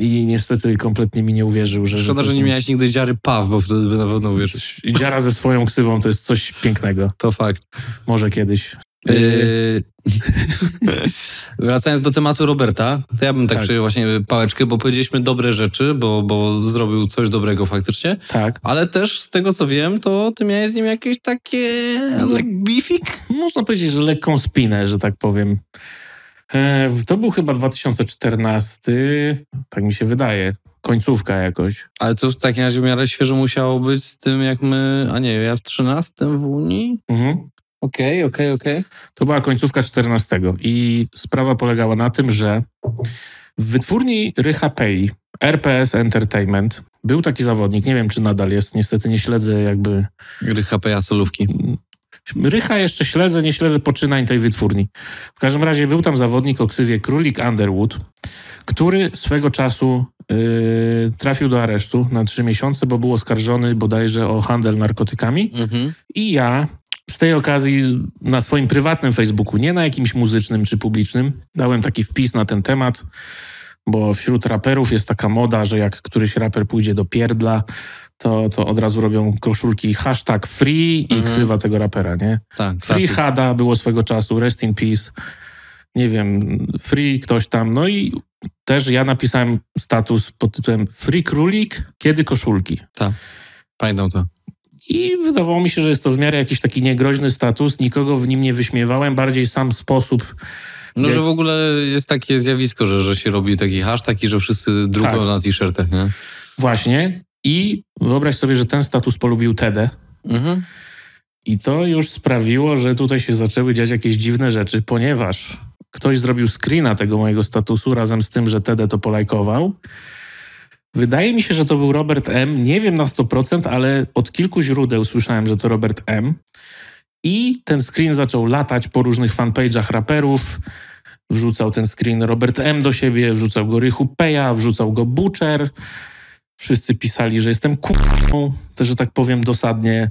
I niestety kompletnie mi nie uwierzył, że... Szkoda, to że nie miałeś nigdy dziary PAW, bo wtedy by na pewno wiesz. Dziara ze swoją ksywą to jest coś pięknego. To fakt. Może kiedyś. Yy... Wracając do tematu Roberta, to ja bym tak, Tak. przyjął właśnie pałeczkę, bo powiedzieliśmy dobre rzeczy, bo, bo zrobił coś dobrego faktycznie, Tak. ale też z tego co wiem, to ty miałeś z nim jakieś takie like beefik? Można powiedzieć, że lekką spinę, że tak powiem. E, to był chyba 2014, tak mi się wydaje. Końcówka jakoś. Ale to w takim razie w miarę świeżo musiało być z tym, jak my, a nie, ja w 13 w Unii? Mhm. Okej, okej, okej. To była końcówka 14 i sprawa polegała na tym, że w wytwórni Rycha Pay, RPS Entertainment, był taki zawodnik, nie wiem czy nadal jest, niestety nie śledzę jakby... Gry HPA solówki. Rycha jeszcze śledzę, nie śledzę poczynań tej wytwórni. W każdym razie był tam zawodnik o ksywie Królik Underwood, który swego czasu yy, trafił do aresztu na trzy miesiące, bo był oskarżony bodajże o handel narkotykami. Mhm. I ja z tej okazji na swoim prywatnym Facebooku, nie na jakimś muzycznym czy publicznym, dałem taki wpis na ten temat, bo wśród raperów jest taka moda, że jak któryś raper pójdzie do pierdla, to, to od razu robią koszulki hashtag free i Mhm. ksywa tego rapera, nie? Tak, Free klasyk. Hada było swego czasu, Rest in Peace, nie wiem, Free ktoś tam. No i też ja napisałem status pod tytułem Free Królik, kiedy koszulki. Pamiętam to. I wydawało mi się, że jest to w miarę jakiś taki niegroźny status, nikogo w nim nie wyśmiewałem, bardziej sam sposób. No, że w ogóle jest takie zjawisko, że, że się robi taki hashtag i że wszyscy drukują Tak. na t-shirtach, nie? Właśnie. I wyobraź sobie, że ten status polubił Tedę. Mhm. I to już sprawiło, że tutaj się zaczęły dziać jakieś dziwne rzeczy, ponieważ ktoś zrobił screena tego mojego statusu razem z tym, że Tedę to polajkował. Wydaje mi się, że to był Robert M. Nie wiem na 100%, ale od kilku źródeł słyszałem, że to Robert M. I ten screen zaczął latać po różnych fanpage'ach raperów. Wrzucał ten screen Robert M. do siebie, wrzucał go Rychu Peja, wrzucał go Butcher. Wszyscy pisali, że jestem kurwą, też, że tak powiem dosadnie,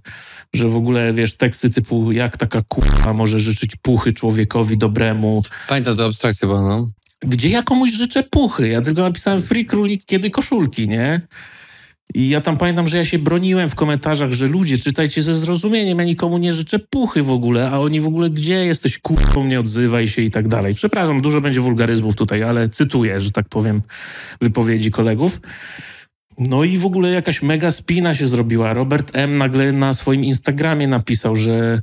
że w ogóle, wiesz, teksty typu jak taka kurwa może życzyć puchy człowiekowi dobremu. Pamiętam tę abstrakcję, bo no. Gdzie ja komuś życzę puchy? Ja tylko napisałem free królik, kiedy koszulki, nie? I ja tam pamiętam, że ja się broniłem w komentarzach, że ludzie, czytajcie ze zrozumieniem, ja nikomu nie życzę puchy w ogóle, a oni w ogóle, gdzie jesteś kurwą, nie odzywaj się i tak dalej. Przepraszam, dużo będzie wulgaryzmów tutaj, ale cytuję, że tak powiem, wypowiedzi kolegów. No i w ogóle jakaś mega spina się zrobiła. Robert M. nagle na swoim Instagramie napisał, że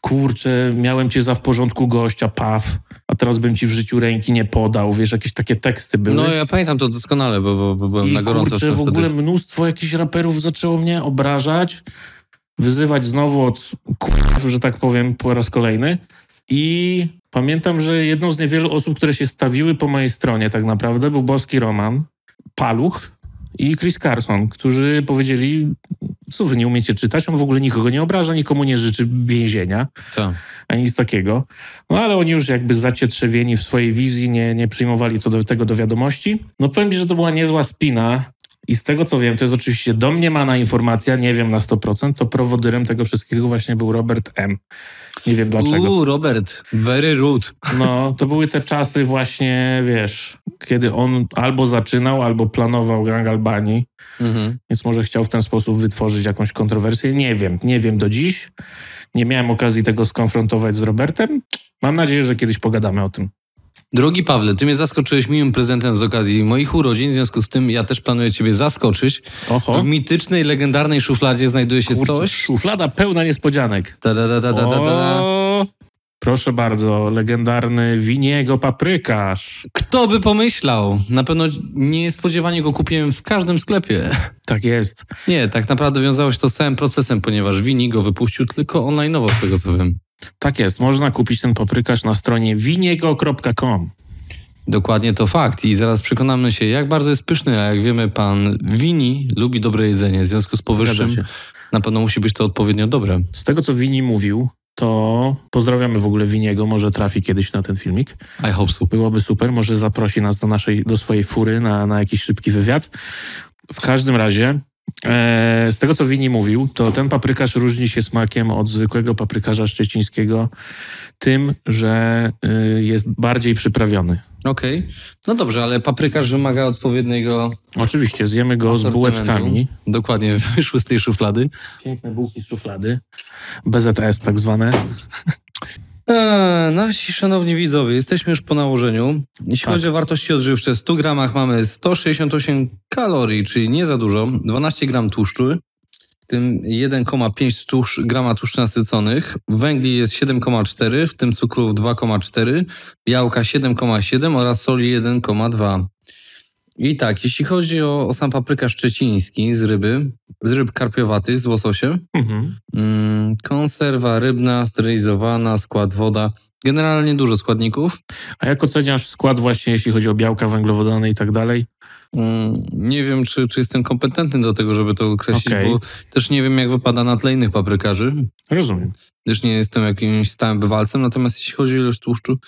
kurczę, miałem cię za w porządku gościa, paw, a teraz bym ci w życiu ręki nie podał. Wiesz, jakieś takie teksty były. No ja pamiętam to doskonale, bo, bo, bo byłem I na gorąco kurczę, wtedy. w ogóle mnóstwo jakichś raperów zaczęło mnie obrażać, wyzywać znowu od kurw, że tak powiem, po raz kolejny. I pamiętam, że jedną z niewielu osób, które się stawiły po mojej stronie tak naprawdę był Boski Roman, Paluch i Chris Carson, którzy powiedzieli, co wy nie umiecie czytać, on w ogóle nikogo nie obraża, nikomu nie życzy więzienia Tak. ani nic takiego. No ale oni już jakby zacietrzewieni w swojej wizji nie, nie przyjmowali to do, tego do wiadomości. No powiem ci, że to była niezła spina i z tego co wiem, to jest oczywiście domniemana informacja, nie wiem na 100%, to prowodyrem tego wszystkiego właśnie był Robert M. Nie wiem dlaczego. Uuu, Robert, very rude. No, to były te czasy właśnie, wiesz, kiedy on albo zaczynał, albo planował gang Albanii, Mhm. więc może chciał w ten sposób wytworzyć jakąś kontrowersję. Nie wiem, nie wiem do dziś. Nie miałem okazji tego skonfrontować z Robertem. Mam nadzieję, że kiedyś pogadamy o tym. Drogi Pawle, ty mnie zaskoczyłeś miłym prezentem z okazji moich urodzin, w związku z tym ja też planuję ciebie zaskoczyć. Oho. W mitycznej, legendarnej szufladzie znajduje się Kurczę, coś. Szuflada pełna niespodzianek. Ta, proszę bardzo, legendarny winiego paprykarz. Kto by pomyślał? Na pewno niespodziewanie go kupiłem w każdym sklepie. Tak jest. Nie, tak naprawdę wiązało się to z całym procesem, ponieważ Wini go wypuścił tylko online'owo, z tego co wiem. Tak jest. Można kupić ten paprykarz na stronie winiego.com. Dokładnie to fakt i zaraz przekonamy się, jak bardzo jest pyszny, a jak wiemy, pan Wini lubi dobre jedzenie. W związku z powyższym na pewno musi być to odpowiednio dobre. Z tego, co Wini mówił, to pozdrawiamy w ogóle Winiego, może trafi kiedyś na ten filmik. I hope so. Byłoby super, może zaprosi nas do naszej, do swojej fury na, na jakiś szybki wywiad. W każdym razie E, z tego, co Wini mówił, to ten paprykarz różni się smakiem od zwykłego paprykarza szczecińskiego tym, że y, jest bardziej przyprawiony. Okej. No dobrze, ale paprykarz wymaga odpowiedniego Oczywiście, zjemy go z bułeczkami. Dokładnie, wyszły z tej szuflady. Piękne bułki z szuflady. BZS tak zwane. Eee, nasi szanowni widzowie, jesteśmy już po nałożeniu. Jeśli Tak. chodzi o wartości odżywcze, w 100 gramach mamy 168 kalorii, czyli nie za dużo, 12 gram tłuszczu, w tym 1,5 tłuszcz, grama tłuszczy nasyconych, węgli jest 7,4, w tym cukrów 2,4, białka 7,7 oraz soli 1,2. I tak, jeśli chodzi o, o sam paprykarz szczeciński z ryby, z ryb karpiowatych, z łososiem, Mhm. Mm, konserwa rybna, sterylizowana, skład woda. Generalnie dużo składników. A jak oceniasz skład właśnie, jeśli chodzi o białka, węglowodany i tak dalej? Mm, nie wiem, czy, czy jestem kompetentny do tego, żeby to określić, Okej. bo też nie wiem, jak wypada na tle innych paprykarzy, Rozumiem. gdyż nie jestem jakimś stałym bywalcem. Natomiast jeśli chodzi o ilość tłuszczu,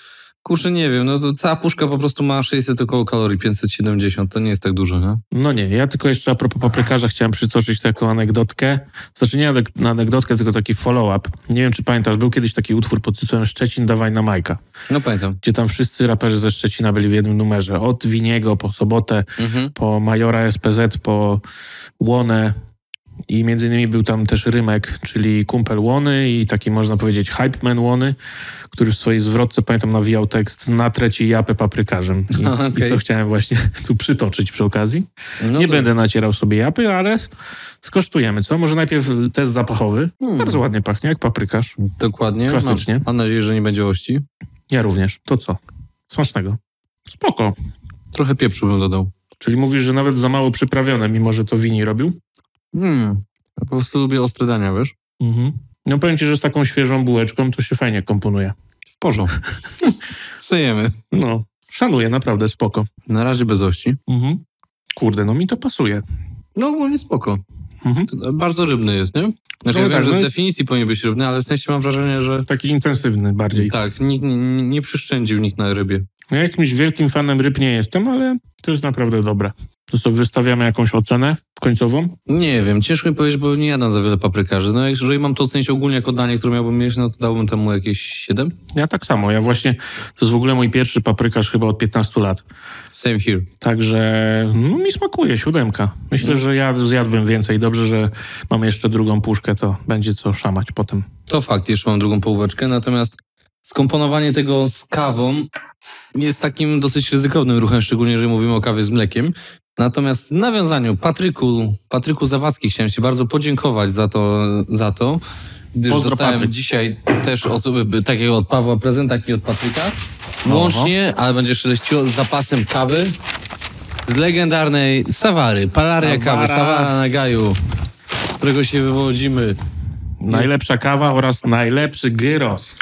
kurczę, nie wiem, no to cała puszka po prostu ma 600 około kalorii, 570, to nie jest tak dużo, nie? No nie, ja tylko jeszcze a propos paprykarza chciałem przytoczyć taką anegdotkę. Znaczy nie anegdotkę, tylko taki follow-up. Nie wiem, czy pamiętasz, był kiedyś taki utwór pod tytułem Szczecin, dawaj na Majka, No pamiętam. gdzie tam wszyscy raperzy ze Szczecina byli w jednym numerze. Od Winiego po Sobotę, Mhm. po Majora SPZ, po Łonę i między innymi był tam też Rymek, czyli kumpel Łony i taki można powiedzieć hype man Łony, który w swojej zwrotce, pamiętam, nawijał tekst natrę ci japę paprykarzem. I, Okej. I to chciałem właśnie tu przytoczyć przy okazji. No Nie będę nacierał sobie japy, ale skosztujemy, co? Może najpierw test zapachowy. Hmm. Bardzo ładnie pachnie, jak paprykarz. Dokładnie. Klasycznie. Mam, mam nadzieję, że nie będzie ości. Ja również. To co? Smacznego. Spoko. Trochę pieprzu bym dodał. Czyli mówisz, że nawet za mało przyprawione, mimo że to wini robił? Hmm. Ja po prostu lubię ostre dania, wiesz? Mhm. No powiem ci, że z taką świeżą bułeczką to się fajnie komponuje. W porządku. Sejemy. No, szanuję, naprawdę, spoko. Na razie bez ości. Mhm. Kurde, no mi to pasuje. No ogólnie spoko. Mhm. Bardzo rybny jest, nie? Znaczy No ja wiem, tak, że no z jest- definicji powinien być rybny, ale w sensie mam wrażenie, że Taki intensywny bardziej. tak, nikt nie, nie przyszczędził nikt na rybie. Ja jakimś wielkim fanem ryb nie jestem, ale to jest naprawdę dobre. To sobie wystawiamy jakąś ocenę końcową? Nie wiem, ciężko mi powiedzieć, bo nie jadam za wiele paprykarzy. No jeżeli mam to ocenić ogólnie jako danie, które miałbym mieć, no to dałbym temu jakieś 7. Ja tak samo. Ja właśnie, to jest w ogóle mój pierwszy paprykarz chyba od 15 lat. Same here. Także no, mi smakuje siódemka. Myślę, że ja zjadłbym więcej. Dobrze, że mam jeszcze drugą puszkę, to będzie co szamać potem. To fakt, jeszcze mam drugą połóweczkę, natomiast skomponowanie tego z kawą jest takim dosyć ryzykownym ruchem, szczególnie jeżeli mówimy o kawie z mlekiem. Natomiast w nawiązaniu, Patryku, Patryku Zawadzki, chciałem Ci bardzo podziękować za to, za to gdyż Pozdro, dostałem Patryk. dzisiaj też od, takiego od Pawła prezent, tak i od Patryka. Łącznie, ale będzie szeleściło z zapasem kawy z legendarnej Sawary, Palaria kawy, Sawara na Gaju, z którego się wywodzimy. Najlepsza kawa oraz najlepszy gyros.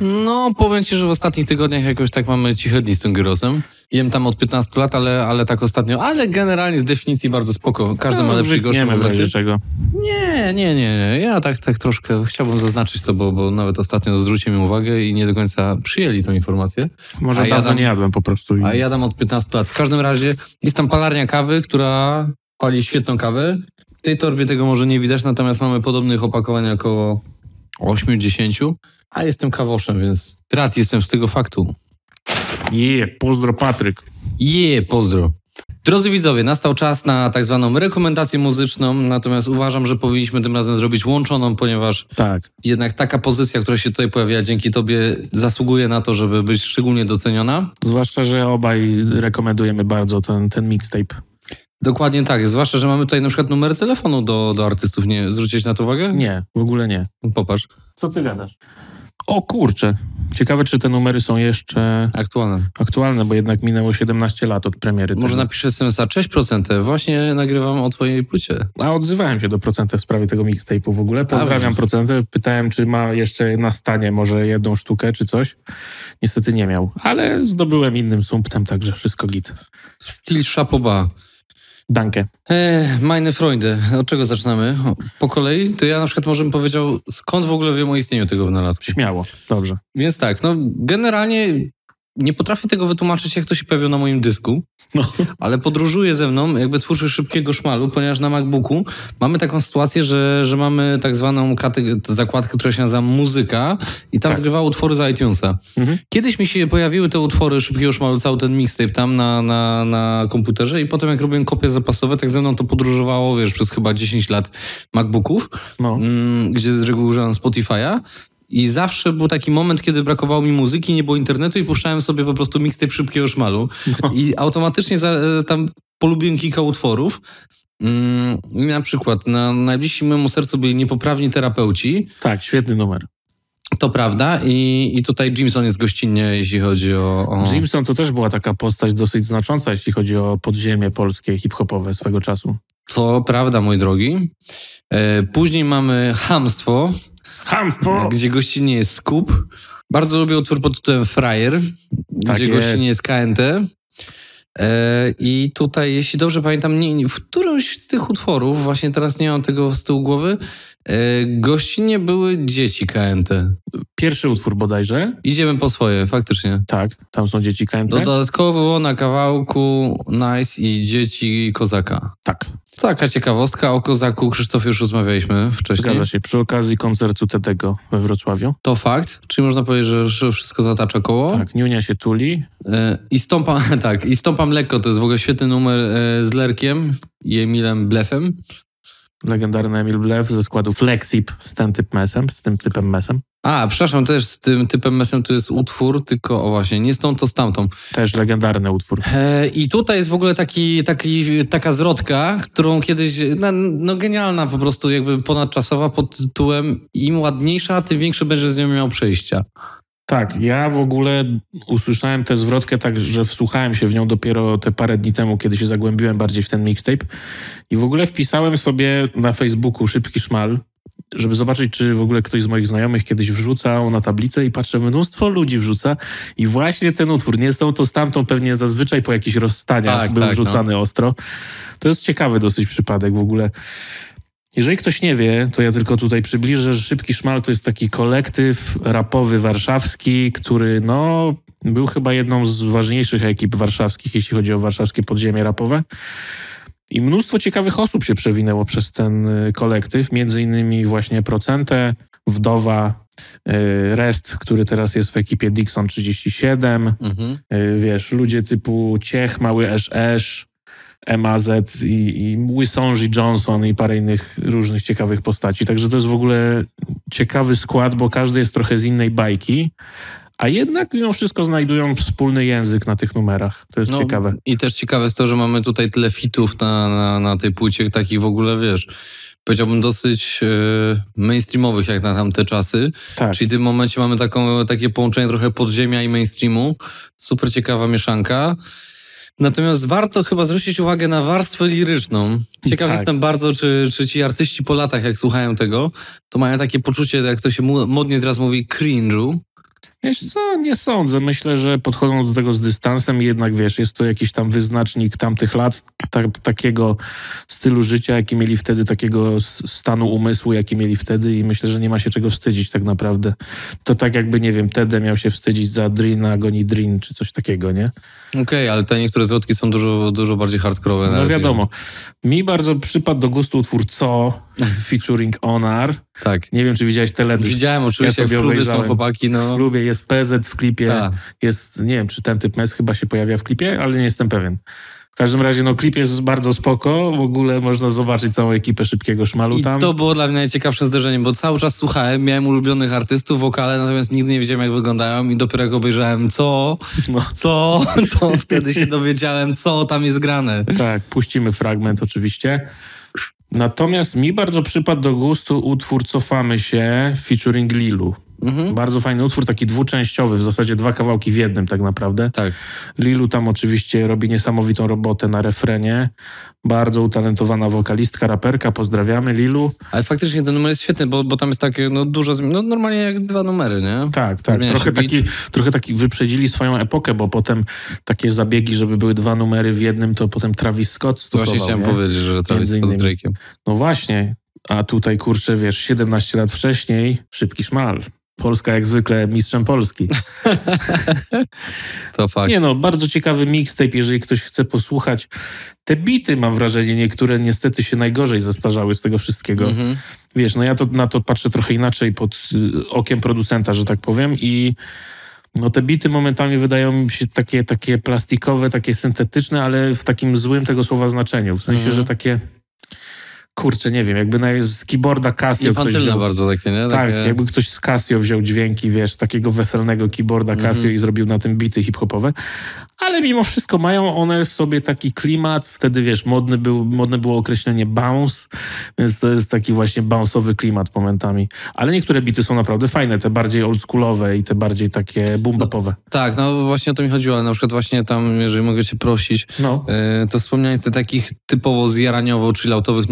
No, powiem ci, że w ostatnich tygodniach jakoś tak mamy ciche dni z tym gyrosem. Jem tam od 15 lat, ale, ale tak ostatnio. Ale generalnie z definicji bardzo spoko. Każdy ma lepszy gorszy No, nie w razie czego. Nie, nie, nie, nie. Ja tak, tak troszkę chciałbym zaznaczyć to, bo, bo nawet ostatnio zwróciłem uwagę i nie do końca przyjęli tą informację. Może A dawno dam- nie jadłem po prostu. I... A ja dam od 15 lat. W każdym razie jest tam palarnia kawy, która pali świetną kawę. W tej torbie tego może nie widać, natomiast mamy podobnych opakowań około 8-10. A jestem kawoszem, więc rad jestem z tego faktu. Je, pozdro Patryk. Je, pozdro. Drodzy widzowie, nastał czas na tak zwaną rekomendację muzyczną, natomiast uważam, że powinniśmy tym razem zrobić łączoną, ponieważ Tak. jednak taka pozycja, która się tutaj pojawia dzięki tobie, zasługuje na to, żeby być szczególnie doceniona. Zwłaszcza, że obaj rekomendujemy bardzo ten, ten mixtape. Dokładnie tak, zwłaszcza, że mamy tutaj na przykład numery telefonu do, do artystów. Nie zwróciłeś na to uwagę? Nie, w ogóle nie. Popatrz, Co ty gadasz? O kurczę. Ciekawe, czy te numery są jeszcze aktualne. aktualne, bo jednak minęło 17 lat od premiery. Może tego. napiszę SMS-a, cześć procentę, właśnie nagrywam o twojej płycie. A odzywałem się do Procentę w sprawie tego mixtape'u w ogóle. Pozdrawiam widzisz. Procentę. Pytałem, czy ma jeszcze na stanie może jedną sztukę, czy coś. Niestety nie miał. Ale zdobyłem innym sumptem, także wszystko git. Stil Chapoba. Danke. E, meine Freunde, od czego zaczynamy? Po kolei? To ja na przykład może bym powiedział, skąd w ogóle wiem o istnieniu tego wynalazku. Śmiało. Dobrze. Więc tak, no generalnie nie potrafię tego wytłumaczyć, jak to się pojawiło na moim dysku, No. ale podróżuje ze mną jakby twórczy szybkiego szmalu, ponieważ na MacBooku mamy taką sytuację, że, że mamy tak zwaną zakładkę, która się nazywa muzyka i tam Tak. zgrywa utwory z iTunesa. Mhm. Kiedyś mi się pojawiły te utwory szybkiego szmalu, cały ten mixtape tam na, na, na komputerze i potem jak robiłem kopie zapasowe, tak ze mną to podróżowało, wiesz, przez chyba 10 lat MacBooków, No. mm, gdzie z reguły używam Spotify'a. I zawsze był taki moment, kiedy brakowało mi muzyki, nie było internetu i puszczałem sobie po prostu mixtape szybkiego szmalu. I automatycznie za, e, tam polubiłem kilka utworów. Mm, na przykład na najbliższym memu sercu byli niepoprawni terapeuci. Tak, świetny numer. To prawda. I, i tutaj Jimson jest gościnnie, jeśli chodzi o... o... Jimson to też była taka postać dosyć znacząca, jeśli chodzi o podziemie polskie, hip-hopowe swego czasu. To prawda, mój drogi. E, później mamy Hamstwo, Hamstwo! gdzie gościnnie jest Scoop. Bardzo lubię utwór pod tytułem Fryer, Tak gdzie jest. gościnnie jest KNT. E, I tutaj, jeśli dobrze pamiętam, nie, w którymś z tych utworów, właśnie teraz nie mam tego z tyłu głowy, e, gościnnie były dzieci KNT. Pierwszy utwór bodajże. Idziemy po swoje, faktycznie. Tak, tam są dzieci KNT. Dodatkowo na kawałku Nice i dzieci Kozaka. Tak, Taka ciekawostka, o Kozaku Krzysztofie już rozmawialiśmy wcześniej. zgadza się. Przy okazji koncertu Tedego we Wrocławiu. To fakt. Czyli można powiedzieć, że, że wszystko zatacza koło. Tak, Niunia się tuli. E, I stąpam, tak, i stąpam lekko, to jest w ogóle świetny numer e, z Lerkiem i Emilem Blefem. Legendarny Emil Blew ze składu Flexip z tym typ mesem, z tym typem mesem. A, przepraszam, też z tym typem mesem to jest utwór, tylko o właśnie, nie z tą, to z tamtą. Też legendarny utwór. E, I tutaj jest w ogóle taki, taki, taka zwrotka, którą kiedyś, no, no genialna po prostu, jakby ponadczasowa pod tytułem im ładniejsza, tym większe będziesz z nią miał przejścia. Tak, ja w ogóle usłyszałem tę zwrotkę tak, że wsłuchałem się w nią dopiero te parę dni temu, kiedy się zagłębiłem bardziej w ten mixtape i w ogóle wpisałem sobie na Facebooku szybki szmal, żeby zobaczyć, czy w ogóle ktoś z moich znajomych kiedyś wrzucał na tablicę i patrzę, mnóstwo ludzi wrzuca i właśnie ten utwór, nie z tą, to z tamtą, pewnie zazwyczaj po jakichś rozstaniach Tak, był tak, wrzucany ostro. To jest ciekawy dosyć przypadek w ogóle. Jeżeli ktoś nie wie, to ja tylko tutaj przybliżę, że Szybki Szmal to jest taki kolektyw rapowy warszawski, który no, był chyba jedną z ważniejszych ekip warszawskich, jeśli chodzi o warszawskie podziemie rapowe. I mnóstwo ciekawych osób się przewinęło przez ten y, kolektyw, między innymi właśnie Procentę, Wdowa, y, Rest, który teraz jest w ekipie Dixon 37, Mhm. Y, wiesz, ludzie typu Ciech, Mały Esz Esz, MAZ i, i Wysonji Johnson i parę innych różnych ciekawych postaci. Także to jest w ogóle ciekawy skład, bo każdy jest trochę z innej bajki, a jednak mimo wszystko znajdują wspólny język na tych numerach. To jest No, ciekawe. I też ciekawe jest to, że mamy tutaj tyle fitów na, na, na tej płycie, takich w ogóle, wiesz, powiedziałbym dosyć e, mainstreamowych jak na tamte czasy. Tak. Czyli w tym momencie mamy taką, takie połączenie trochę podziemia i mainstreamu. Super ciekawa mieszanka. Natomiast warto chyba zwrócić uwagę na warstwę liryczną. Ciekaw Tak. jestem bardzo, czy, czy ci artyści po latach, jak słuchają tego, to mają takie poczucie, jak to się modnie teraz mówi, cringe'u. Wiesz co, nie sądzę. Myślę, że podchodzą do tego z dystansem i jednak, wiesz, jest to jakiś tam wyznacznik tamtych lat, ta, takiego stylu życia, jaki mieli wtedy, takiego stanu umysłu, jaki mieli wtedy i myślę, że nie ma się czego wstydzić tak naprawdę. To tak jakby, nie wiem, Tede miał się wstydzić za Drina, goni Drin, czy coś takiego, nie? Okej, ale te niektóre zwrotki są dużo, dużo bardziej hardkorowe. No wiadomo. Mi bardzo przypadł do gustu utwór Co, featuring Onar. Tak. Nie wiem, czy widziałeś teledysk. Widziałem oczywiście, Ja w klubie są chłopaki, no. W klubie jest PZ w klipie. Tak. Jest, nie wiem, czy ten typ mes chyba się pojawia w klipie, ale nie jestem pewien. W każdym razie, no, klip jest bardzo spoko. W ogóle można zobaczyć całą ekipę szybkiego szmalu I tam. to było dla mnie najciekawsze zderzenie, bo cały czas słuchałem, miałem ulubionych artystów, wokale, natomiast nigdy nie wiedziałem, jak wyglądają i dopiero jak obejrzałem co, No. co, to wtedy się dowiedziałem, co tam jest grane. Tak, puścimy fragment oczywiście. Natomiast mi bardzo przypadł do gustu utwór Cofamy się featuring Lilu. Mhm. Bardzo fajny utwór, taki dwuczęściowy, w zasadzie dwa kawałki w jednym tak naprawdę. Tak. Lilu tam oczywiście robi niesamowitą robotę na refrenie. Bardzo utalentowana wokalistka, raperka. Pozdrawiamy Lilu. Ale faktycznie ten numer jest świetny, bo, bo tam jest takie, no dużo, no normalnie jak dwa numery, nie? Tak, tak. Zmienia Trochę beat. taki, trochę taki wyprzedzili swoją epokę, bo potem takie zabiegi, żeby były dwa numery w jednym, to potem Travis Scott To stosował. właśnie chciałem nie? powiedzieć, że Travis Scott z Drake'iem. No właśnie. A tutaj, kurczę, wiesz, 17 lat wcześniej, szybki szmal. Polska jak zwykle mistrzem Polski. To fakt. Nie no, bardzo ciekawy mixtape, jeżeli ktoś chce posłuchać. Te bity, mam wrażenie, niektóre niestety się najgorzej zestarzały z tego wszystkiego. Mhm. Wiesz, no ja to, na to patrzę trochę inaczej pod y, okiem producenta, że tak powiem i no te bity momentami wydają mi się takie, takie plastikowe, takie syntetyczne, ale w takim złym tego słowa znaczeniu. W sensie, Mhm. że takie kurczę, nie wiem, jakby na, z keyboarda Casio ktoś wziął. bardzo takie, nie? Tak, Takie... jakby ktoś z Casio wziął dźwięki, wiesz, takiego weselnego keyboarda Casio Mhm. i zrobił na tym bity hip-hopowe. Ale mimo wszystko mają one w sobie taki klimat. Wtedy, wiesz, modny był, modne było określenie bounce, więc to jest taki właśnie bounce'owy klimat momentami. Ale niektóre bity są naprawdę fajne, te bardziej oldschoolowe i te bardziej takie boom-bapowe. Tak, no właśnie o to mi chodziło. Na przykład właśnie tam, jeżeli mogę cię prosić, No. e, to wspomnianie te takich typowo zjaraniowo chilloutowych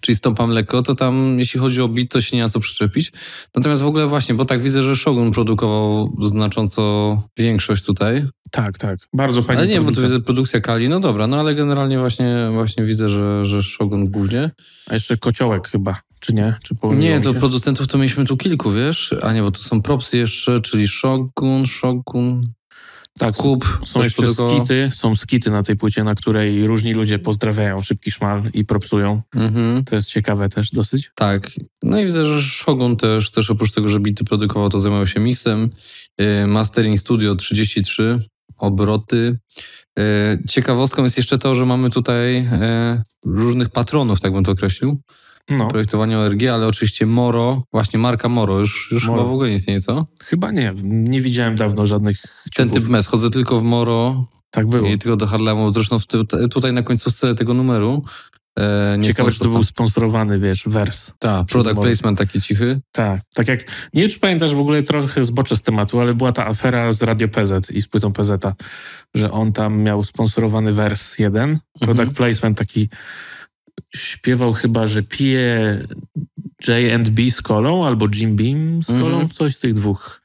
czyli Stąpam lekko, to tam jeśli chodzi o beat, to się nie ma co przyczepić. Natomiast w ogóle właśnie, bo tak widzę, że Shogun produkował znacząco większość tutaj. Tak, tak. Bardzo fajnie. Ale nie, bo tu widzę produkcja Kali, no dobra, no ale generalnie właśnie, właśnie widzę, że, że Shogun głównie. A jeszcze kociołek chyba, czy nie? Czy Nie, to producentów to mieliśmy tu kilku, wiesz? A nie, bo tu są propsy jeszcze, czyli Shogun, Shogun, Tak, Skup. Są jeszcze skity, są skity na tej płycie, na której różni ludzie pozdrawiają Szybki Szmal i propsują. Mhm. To jest ciekawe też dosyć. Tak. No i widzę, że Shogun też, też oprócz tego, że bity produkował, to zajmował się mixem. Yy, Mastering Studio 33, obroty. Yy, Ciekawostką jest jeszcze to, że mamy tutaj yy, różnych patronów, tak bym to określił, No, projektowania ORG, ale oczywiście Moro, właśnie marka Moro, już, już Moro. chyba w ogóle nie istnieje, co? chyba nie. Nie widziałem dawno żadnych Ten ciuchów. typ mes, chodzę tylko w Moro Tak było. i tylko do Harlemu. Zresztą w ty, tutaj na końcówce tego numeru e, nie Ciekawe, czy to był sponsorowany, wiesz, wers. Tak, product Moro. placement taki cichy. Tak, tak jak, nie wiem, czy pamiętasz w ogóle trochę zboczę z tematu, ale była ta afera z Radio PZ i z płytą PZ, że on tam miał sponsorowany wers jeden, product Mhm. placement taki śpiewał chyba, że pije J&B z kolą albo Jim Beam z kolą, Mhm. coś z tych dwóch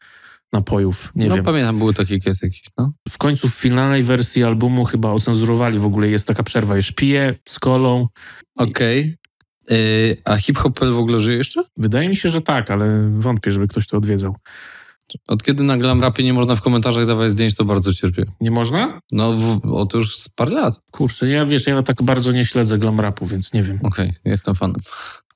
napojów, nie no wiem. pamiętam, były takie kies jakieś, no. W końcu w finalnej wersji albumu chyba ocenzurowali w ogóle, jest taka przerwa, już pije z kolą. Okej. Y, A hip-hop w ogóle żyje jeszcze? Wydaje mi się, że tak, ale wątpię, żeby ktoś to odwiedzał. Od kiedy na Glam Rapie nie można w komentarzach dawać zdjęć, to bardzo cierpię. Nie można? No, w, o to już z parę lat. Kurczę, ja wiesz, ja tak bardzo nie śledzę glam rapu, więc nie wiem. Okej, jestem fanem.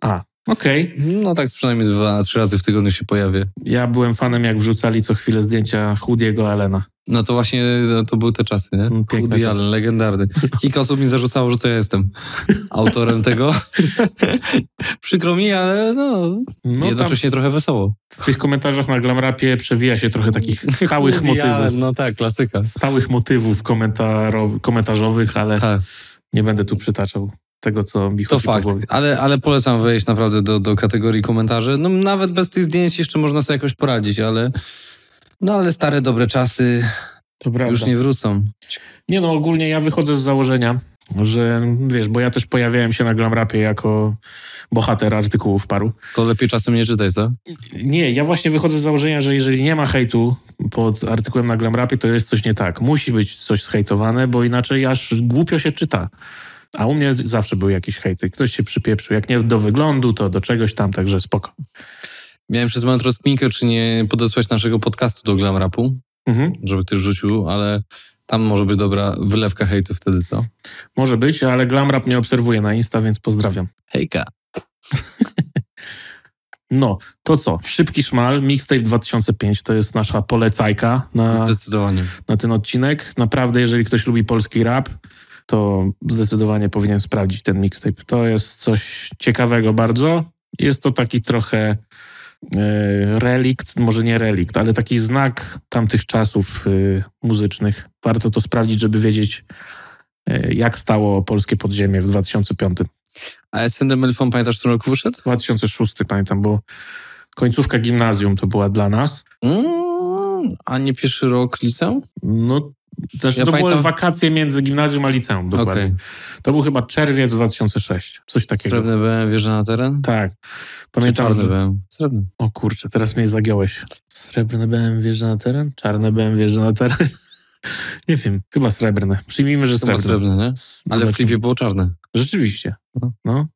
A, okej. No tak przynajmniej dwa, trzy razy w tygodniu się pojawię. Ja byłem fanem, jak wrzucali co chwilę zdjęcia Hoodiego Allena. No to właśnie no, to były te czasy, nie? Mm, piękne Woody. Allen, legendarny. Kilka osób mi zarzucało, że to ja jestem autorem tego. Przykro mi, ale no, No jednocześnie trochę wesoło. w tych komentarzach na glam rapie przewija się trochę takich stałych Woody motywów. Allen, No tak, klasyka. Stałych motywów komentarzowych, ale Tak. nie będę tu przytaczał tego, co mi To chodzi po fakt, ale, ale polecam wejść naprawdę do, do kategorii komentarzy. No nawet bez tych zdjęć jeszcze można sobie jakoś poradzić, ale no ale stare dobre czasy To już nie wrócą. Nie no, ogólnie ja wychodzę z założenia, że wiesz, bo ja też pojawiałem się na glam rapie jako bohater artykułów paru. To lepiej czasem nie czytaj, co? Nie, ja właśnie wychodzę z założenia, że jeżeli nie ma hejtu pod artykułem na Glam Rapie, to jest coś nie tak. Musi być coś zhejtowane, bo inaczej aż głupio się czyta. A u mnie zawsze były jakieś hejty. Ktoś się przypieprzył. Jak nie do wyglądu, to do czegoś tam, także spoko. Miałem przez moment rozkminkę, czy nie podesłać naszego podcastu do Glam Rapu, Mhm. żeby ktoś rzucił, ale tam może być dobra wylewka hejtu wtedy, co? Może być, ale Glam Rap mnie obserwuje na Insta, więc pozdrawiam. Hejka. No, to co? Szybki szmal, Mixtape 2005 to jest nasza polecajka na, na ten odcinek. Naprawdę, jeżeli ktoś lubi polski rap, to zdecydowanie powinien sprawdzić ten mixtape. To jest coś ciekawego bardzo. Jest to taki trochę e, relikt, może nie relikt, ale taki znak tamtych czasów e, muzycznych. Warto to sprawdzić, żeby wiedzieć, e, jak stało polskie podziemie w 2005. A Ascendem Melfon pamiętasz, w którym roku wyszedł? 2006 pamiętam, bo końcówka gimnazjum to była dla nas. Mm, a nie pierwszy rok liceum? No, znaczy Ja to były pamiętam- wakacje między gimnazjum a liceum, dokładnie. Okej. To był chyba czerwiec 2006, coś takiego. Srebrny BM wjeżdża na teren? Tak. Pamiętam, czarny że... BM? Srebrny. O kurczę, teraz mnie zagiąłeś. Srebrny BM wjeżdża na teren? Czarny BM wjeżdża na teren? Nie wiem, chyba srebrny. Przyjmijmy, że Chyba srebrny. srebrny, nie? Ale w klipie było czarne. Rzeczywiście. No.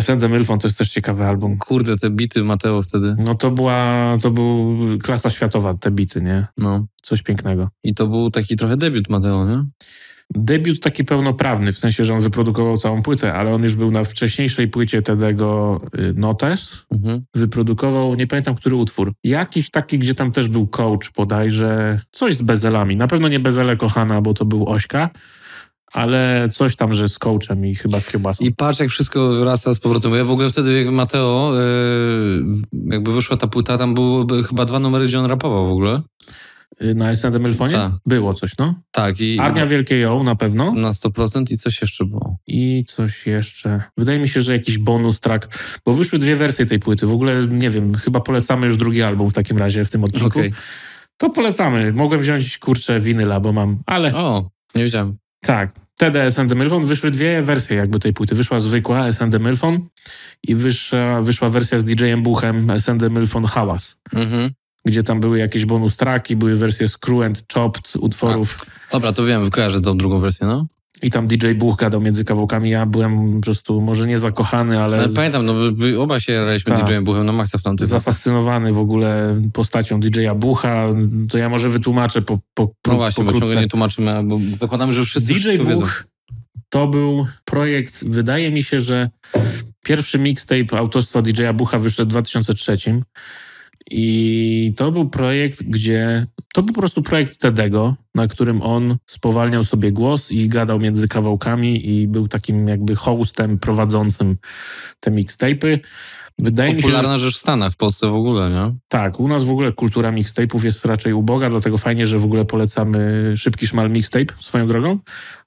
Sende Milfon to jest też ciekawy album. Kurde, te bity Mateo wtedy. No to była, to był klasa światowa, te bity, nie? No. Coś pięknego. I to był taki trochę debiut Mateo, nie? Debiut taki pełnoprawny, w sensie, że on wyprodukował całą płytę, ale on już był na wcześniejszej płycie Tedego y, Notes. Mhm. Wyprodukował, nie pamiętam, który utwór. Jakiś taki, gdzie tam też był coach bodajże. Coś z bezelami. Na pewno nie bezele kochana, bo to był Ośka, ale coś tam, że z coachem i chyba z kiełbasą. I patrz, jak wszystko wraca z powrotem. Bo ja w ogóle wtedy, jak Mateo, yy, jakby wyszła ta płyta, tam były chyba dwa numery, gdzie on rapował w ogóle. Y, Na SND Melfonie? Tak. Było coś, no. Tak, i Armia Wielkiej Ją na pewno. na 100% i coś jeszcze było. I coś jeszcze. Wydaje mi się, że jakiś bonus track, bo wyszły dwie wersje tej płyty. W ogóle nie wiem, chyba polecamy już drugi album w takim razie w tym odcinku. Okej. To polecamy. Mogłem wziąć kurczę winyla, bo mam, ale O, nie wiedziałem. Tak. TD SND Milfon wyszły dwie wersje jakby tej płyty. Wyszła zwykła SND Milfon i wyszła, wyszła wersja z DJ-em Buchem SND Milfon Hałas, Mhm. gdzie tam były jakieś bonus tracki, były wersje Screw and Chopped utworów. Dobra, to wiem, kojarzę tą drugą wersję, no. I tam DJ Buch gadał między kawałkami. Ja byłem po prostu może nie zakochany, ale, Ale pamiętam, no obaj się jaraliśmy Tak. DJ-em Buchem na maksa w tamtym zafascynowany w ogóle postacią DJ-a Bucha. To ja może wytłumaczę po, po, No właśnie, bo pokrótce. ciągle nie tłumaczymy, bo zakładamy, że już wszyscy DJ wiedzą. Buch to był projekt, wydaje mi się, że pierwszy mixtape autorstwa DJ-a Bucha wyszedł w 2003 i to był projekt, gdzie to był po prostu projekt Tedego, na którym on spowalniał sobie głos i gadał między kawałkami i był takim jakby hostem prowadzącym te mixtape'y. Wydaje mi się, że Popularna rzecz w Stanach, w Polsce w ogóle, nie? tak, u nas w ogóle kultura mixtape'ów jest raczej uboga, dlatego fajnie, że w ogóle polecamy Szybki Szmal Mixtape swoją drogą,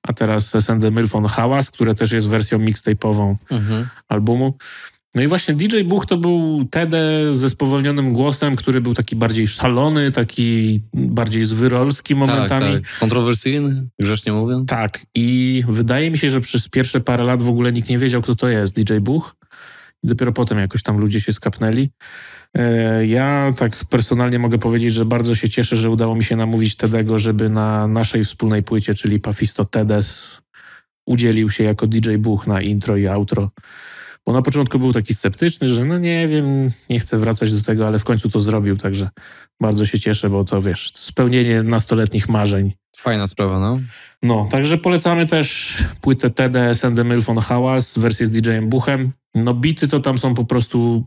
a teraz SND Milfon Hałas, które też jest wersją mixtape'ową Mhm. albumu. No i właśnie DJ Buch to był Tede ze spowolnionym głosem, który był taki bardziej szalony, taki bardziej zwyrolski momentami. Tak, tak. Kontrowersyjny, grzecznie mówiąc. Tak, i wydaje mi się, że przez pierwsze parę lat w ogóle nikt nie wiedział, kto to jest DJ Buch. I dopiero potem jakoś tam ludzie się skapnęli. E, Ja tak personalnie mogę powiedzieć, że bardzo się cieszę, że udało mi się namówić Tedego, żeby na naszej wspólnej płycie, czyli Pafisto Tedes, udzielił się jako DJ Buch na intro i outro. Bo na początku był taki sceptyczny, że no nie wiem, nie chcę wracać do tego, ale w końcu to zrobił, także bardzo się cieszę, bo to wiesz, spełnienie nastoletnich marzeń. Fajna sprawa, no. No, także polecamy też płytę TD Send Milfon Hałas, wersję z DJ-em Buchem. No bity to tam są po prostu...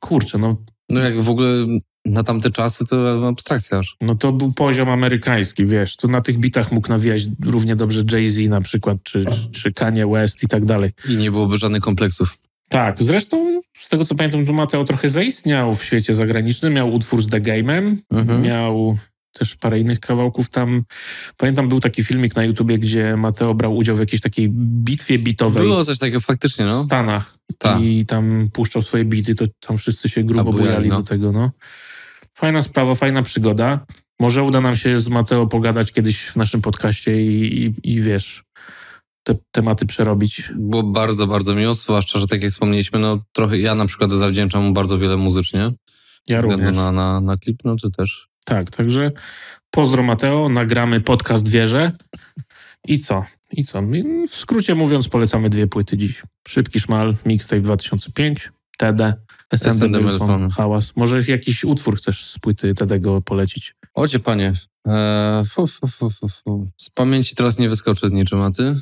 Kurczę, no, No jak w ogóle na tamte czasy to abstrakcja aż. no to był poziom amerykański, wiesz. Tu na tych bitach mógł nawijać równie dobrze Jay-Z na przykład, czy, czy Kanye West i tak dalej. I nie byłoby żadnych kompleksów. Tak, zresztą z tego co pamiętam, to Mateo trochę zaistniał w świecie zagranicznym. Miał utwór z The Game'em, Mhm. miał też parę innych kawałków tam. Pamiętam, był taki filmik na YouTubie, gdzie Mateo brał udział w jakiejś takiej bitwie bitowej. Było coś takiego faktycznie, w no. Stanach Tak. i tam puszczał swoje bity, to tam wszyscy się grubo bujali no. do tego, no. Fajna sprawa, fajna przygoda. Może uda nam się z Mateo pogadać kiedyś w naszym podcaście i, i, i wiesz, te tematy przerobić. Było bardzo, bardzo miło, zwłaszcza, że tak jak wspomnieliśmy, no trochę ja na przykład zawdzięczam mu bardzo wiele muzycznie. Ja również. na, na, na klip, no czy też. Tak, także pozdro Mateo, nagramy podcast Wierze. I co? I co? W skrócie mówiąc, polecamy dwie płyty dziś. Szybki Szmal, Mixtape 2005, TD, Milfon, Milfon. Hałas. Może jakiś utwór chcesz z płyty TDego polecić? Ocie panie, eee, fu, fu, fu, fu, fu. z pamięci teraz nie wyskoczę z niczym, a ty?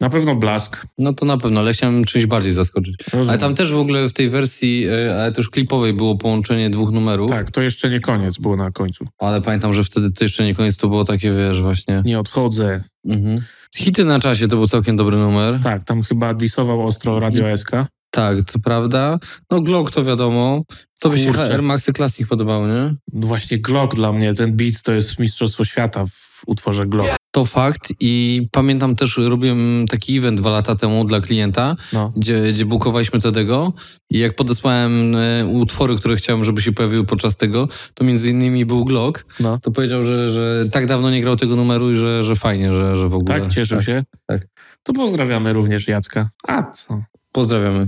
Na pewno Blask. No to na pewno, ale chciałem czymś bardziej zaskoczyć. Rozumiem. Ale tam też w ogóle w tej wersji, e, ale też klipowej było połączenie dwóch numerów. Tak, to jeszcze nie koniec było na końcu. Ale pamiętam, że wtedy to jeszcze nie koniec, to było takie, wiesz, właśnie... Nie odchodzę. Mhm. Hity na czasie to był całkiem dobry numer. Tak, tam chyba disował ostro Radio SK. Tak, to prawda. No Glock to wiadomo. To by się. Air Maxy Classic podobało, nie? No Właśnie Glock dla mnie, ten beat to jest mistrzostwo świata w utworze Glock. To fakt i pamiętam też, robiłem taki event dwa lata temu dla klienta, No. gdzie, gdzie bukowaliśmy Tedego i jak podesłałem e, utwory, które chciałem, żeby się pojawiły podczas tego, to między innymi był Glock, No. to powiedział, że, że tak dawno nie grał tego numeru i że, że fajnie, że, że w ogóle... Tak, cieszył się. tak. To pozdrawiamy również Jacka. A co? Pozdrawiamy.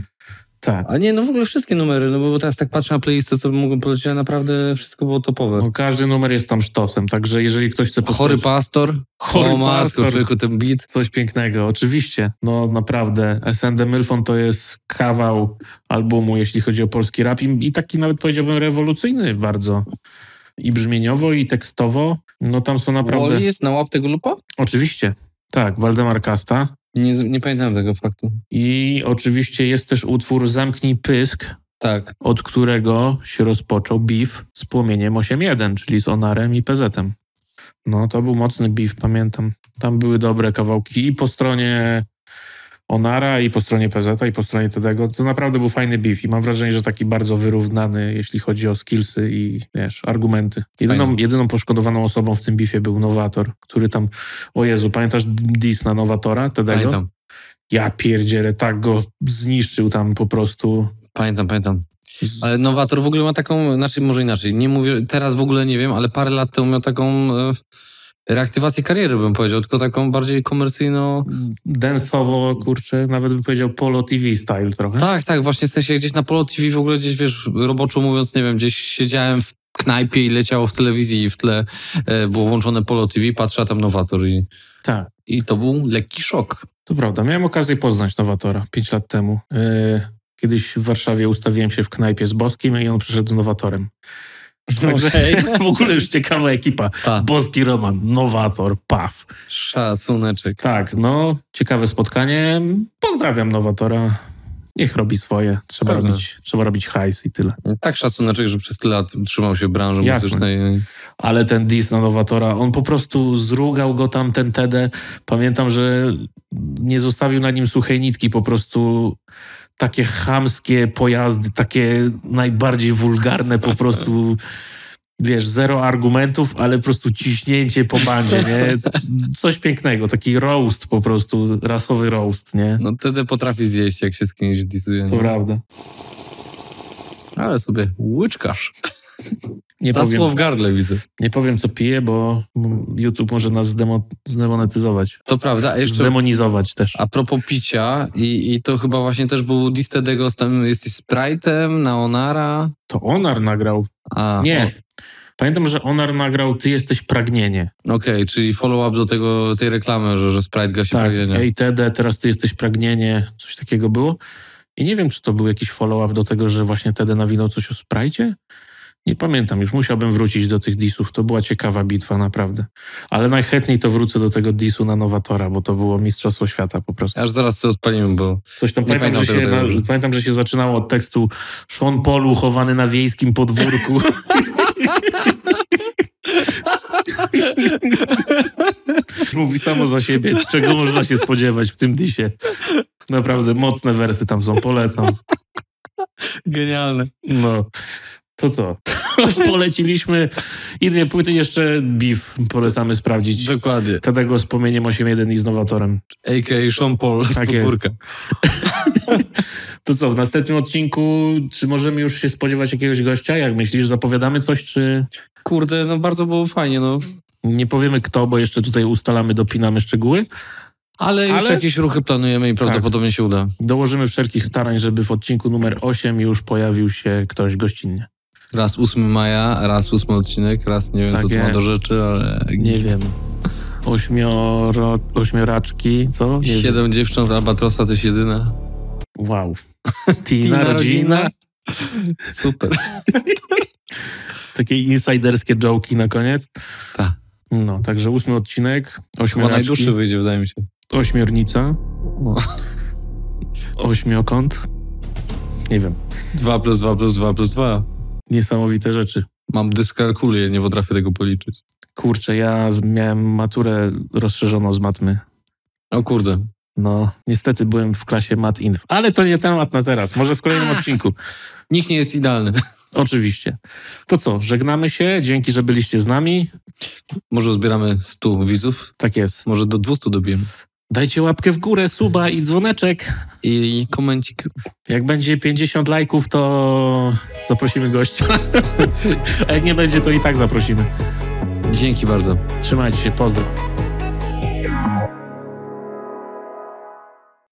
Tak. A nie, no w ogóle wszystkie numery, no bo teraz tak patrzę na playlistę, co mogłem polecieć, ale naprawdę wszystko było topowe. No, każdy numer jest tam sztosem, także jeżeli ktoś chce Chory pastor. Chory o matko, pastor. człowieku, ten beat. Coś pięknego, oczywiście. No naprawdę, SND Mylfon to jest kawał albumu, jeśli chodzi o polski rap i, taki nawet powiedziałbym rewolucyjny bardzo. I brzmieniowo, i tekstowo. No tam są naprawdę... Wally jest na łap tego lupa? Oczywiście, tak, Waldemar Kasta. Nie, nie pamiętam tego faktu. I oczywiście jest też utwór Zamknij Pysk, Tak. od którego się rozpoczął beef z Płomieniem 8.1, czyli z Onarem i PZ-em. No, to był mocny beef, pamiętam. Tam były dobre kawałki i po stronie Onara, i po stronie PZ, i po stronie Tedego. To naprawdę był fajny beef i mam wrażenie, że taki bardzo wyrównany, jeśli chodzi o skillsy i, wiesz, argumenty. Jedyną, jedyną poszkodowaną osobą w tym beefie był Nowator, który tam, o Jezu, pamiętasz diss na Nowatora, Tedego? Pamiętam. Ja pierdzielę, tak go zniszczył tam po prostu. Pamiętam, pamiętam. Ale Nowator w ogóle ma taką, znaczy może inaczej, nie mówię, teraz w ogóle nie wiem, ale parę lat temu miał taką e, reaktywację kariery, bym powiedział, tylko taką bardziej komercyjną. densowo, kurczę, nawet bym powiedział polo TV style trochę. Tak, tak, właśnie w sensie gdzieś na Polo TV w ogóle gdzieś, wiesz, roboczo mówiąc, nie wiem, gdzieś siedziałem w knajpie i leciało w telewizji i w tle e, było włączone Polo TV, patrzę, a tam Nowator i, Tak, i to był lekki szok. to prawda. Miałem okazję poznać Nowatora pięć lat temu. Yy, kiedyś w Warszawie ustawiłem się w knajpie z Boskim i on przyszedł z Nowatorem. Także w ogóle już ciekawa ekipa. Ta, Boski Roman, Nowator, Paf. szacuneczek. Tak, no, ciekawe spotkanie. Pozdrawiam Nowatora. Niech robi swoje. Trzeba Pewnie. robić, trzeba robić hajs i tyle. Tak szacuneczek, że przez tyle lat trzymał się branży Jasne. muzycznej. Ale ten diss na Nowatora, on po prostu zrugał go tam, ten TD. Pamiętam, że nie zostawił na nim suchej nitki, po prostu takie chamskie pojazdy, takie najbardziej wulgarne po prostu, wiesz, zero argumentów, ale po prostu ciśnięcie po bandzie, nie? Coś pięknego, taki roast po prostu, rasowy roast, nie? No wtedy potrafi zjeść, jak się z kimś disuje. To prawda. Ale sobie łyczkasz. Nie Zasło powiem, w gardle widzę. nie powiem, co piję, bo YouTube może nas zdemo, zdemonetyzować. To prawda, jeszcze Zdemonizować też. a propos picia i, i to chyba właśnie też był Distedego tam jesteś Sprite'em, na Onara. To Onar nagrał A, Nie. Pamiętam, że Onar nagrał Ty jesteś pragnienie. o, Okej, czyli follow-up do tego, tej reklamy, że, że Sprite gasi Tak, pragnienie. ej TD, teraz Ty jesteś pragnienie. Coś takiego było. I nie wiem, czy to był jakiś follow-up do tego, że właśnie TD nawinął coś o Sprite. Nie pamiętam, już musiałbym wrócić do tych disów. To była ciekawa bitwa, naprawdę. Ale najchętniej to wrócę do tego disu na Nowatora, bo to było Mistrzostwo Świata po prostu. Aż zaraz to odpalimy, bo Coś tam Nie pamiętam, że pamiętam się, na, pamiętam, że się zaczynało od tekstu Sean Paul uchowany na wiejskim podwórku. Mówi samo za siebie, czego można się spodziewać w tym disie. Naprawdę mocne wersy tam są, polecam. genialne. No, to co? Poleciliśmy i dwie płyty, jeszcze Beef polecamy sprawdzić. Dokładnie. Tego z Płomieniem 8.1 i z Nowatorem. A.k.a. Sean Paul z Tak. To co, w następnym odcinku, czy możemy już się spodziewać jakiegoś gościa? Jak myślisz, zapowiadamy coś, czy Kurde, no bardzo było fajnie, no. nie powiemy kto, bo jeszcze tutaj ustalamy, dopinamy szczegóły? Ale już Ale- jakieś ruchy planujemy i prawdopodobnie się uda. Dołożymy wszelkich starań, żeby w odcinku numer 8 już pojawił się ktoś gościnnie. Raz 8 maja, raz 8 odcinek, raz nie wiem Tak co tu ma do rzeczy, ale... Nie wiem. Ośmioro, ośmioraczki, co? Nie wiem. Siedem dziewcząt, Albatrosa też jedyna. Wow. Tina, rodzina. Super. Takie insiderskie joki na koniec. Tak. No, także ósmy odcinek. Chyba najdłuższy wyjdzie, wydaje mi się. Ośmiornica. O. Ośmiokąt. Nie wiem. 2 plus 2 plus 2 plus 2. Niesamowite rzeczy. Mam dyskalkulię, nie potrafię tego policzyć. Kurczę, ja miałem maturę rozszerzoną z matmy. O kurde. No, niestety byłem w klasie Mat Inf, ale to nie temat na teraz. Może w kolejnym odcinku. Nikt nie jest idealny. Oczywiście. To co, żegnamy się. Dzięki, że byliście z nami. Może zbieramy 100 widzów, Tak jest. może do 200 dobijemy. Dajcie łapkę w górę, suba i dzwoneczek. I komencik. Jak będzie 50 lajków, to zaprosimy gościa. A jak nie będzie, to i tak zaprosimy. Dzięki bardzo. Trzymajcie się, pozdro.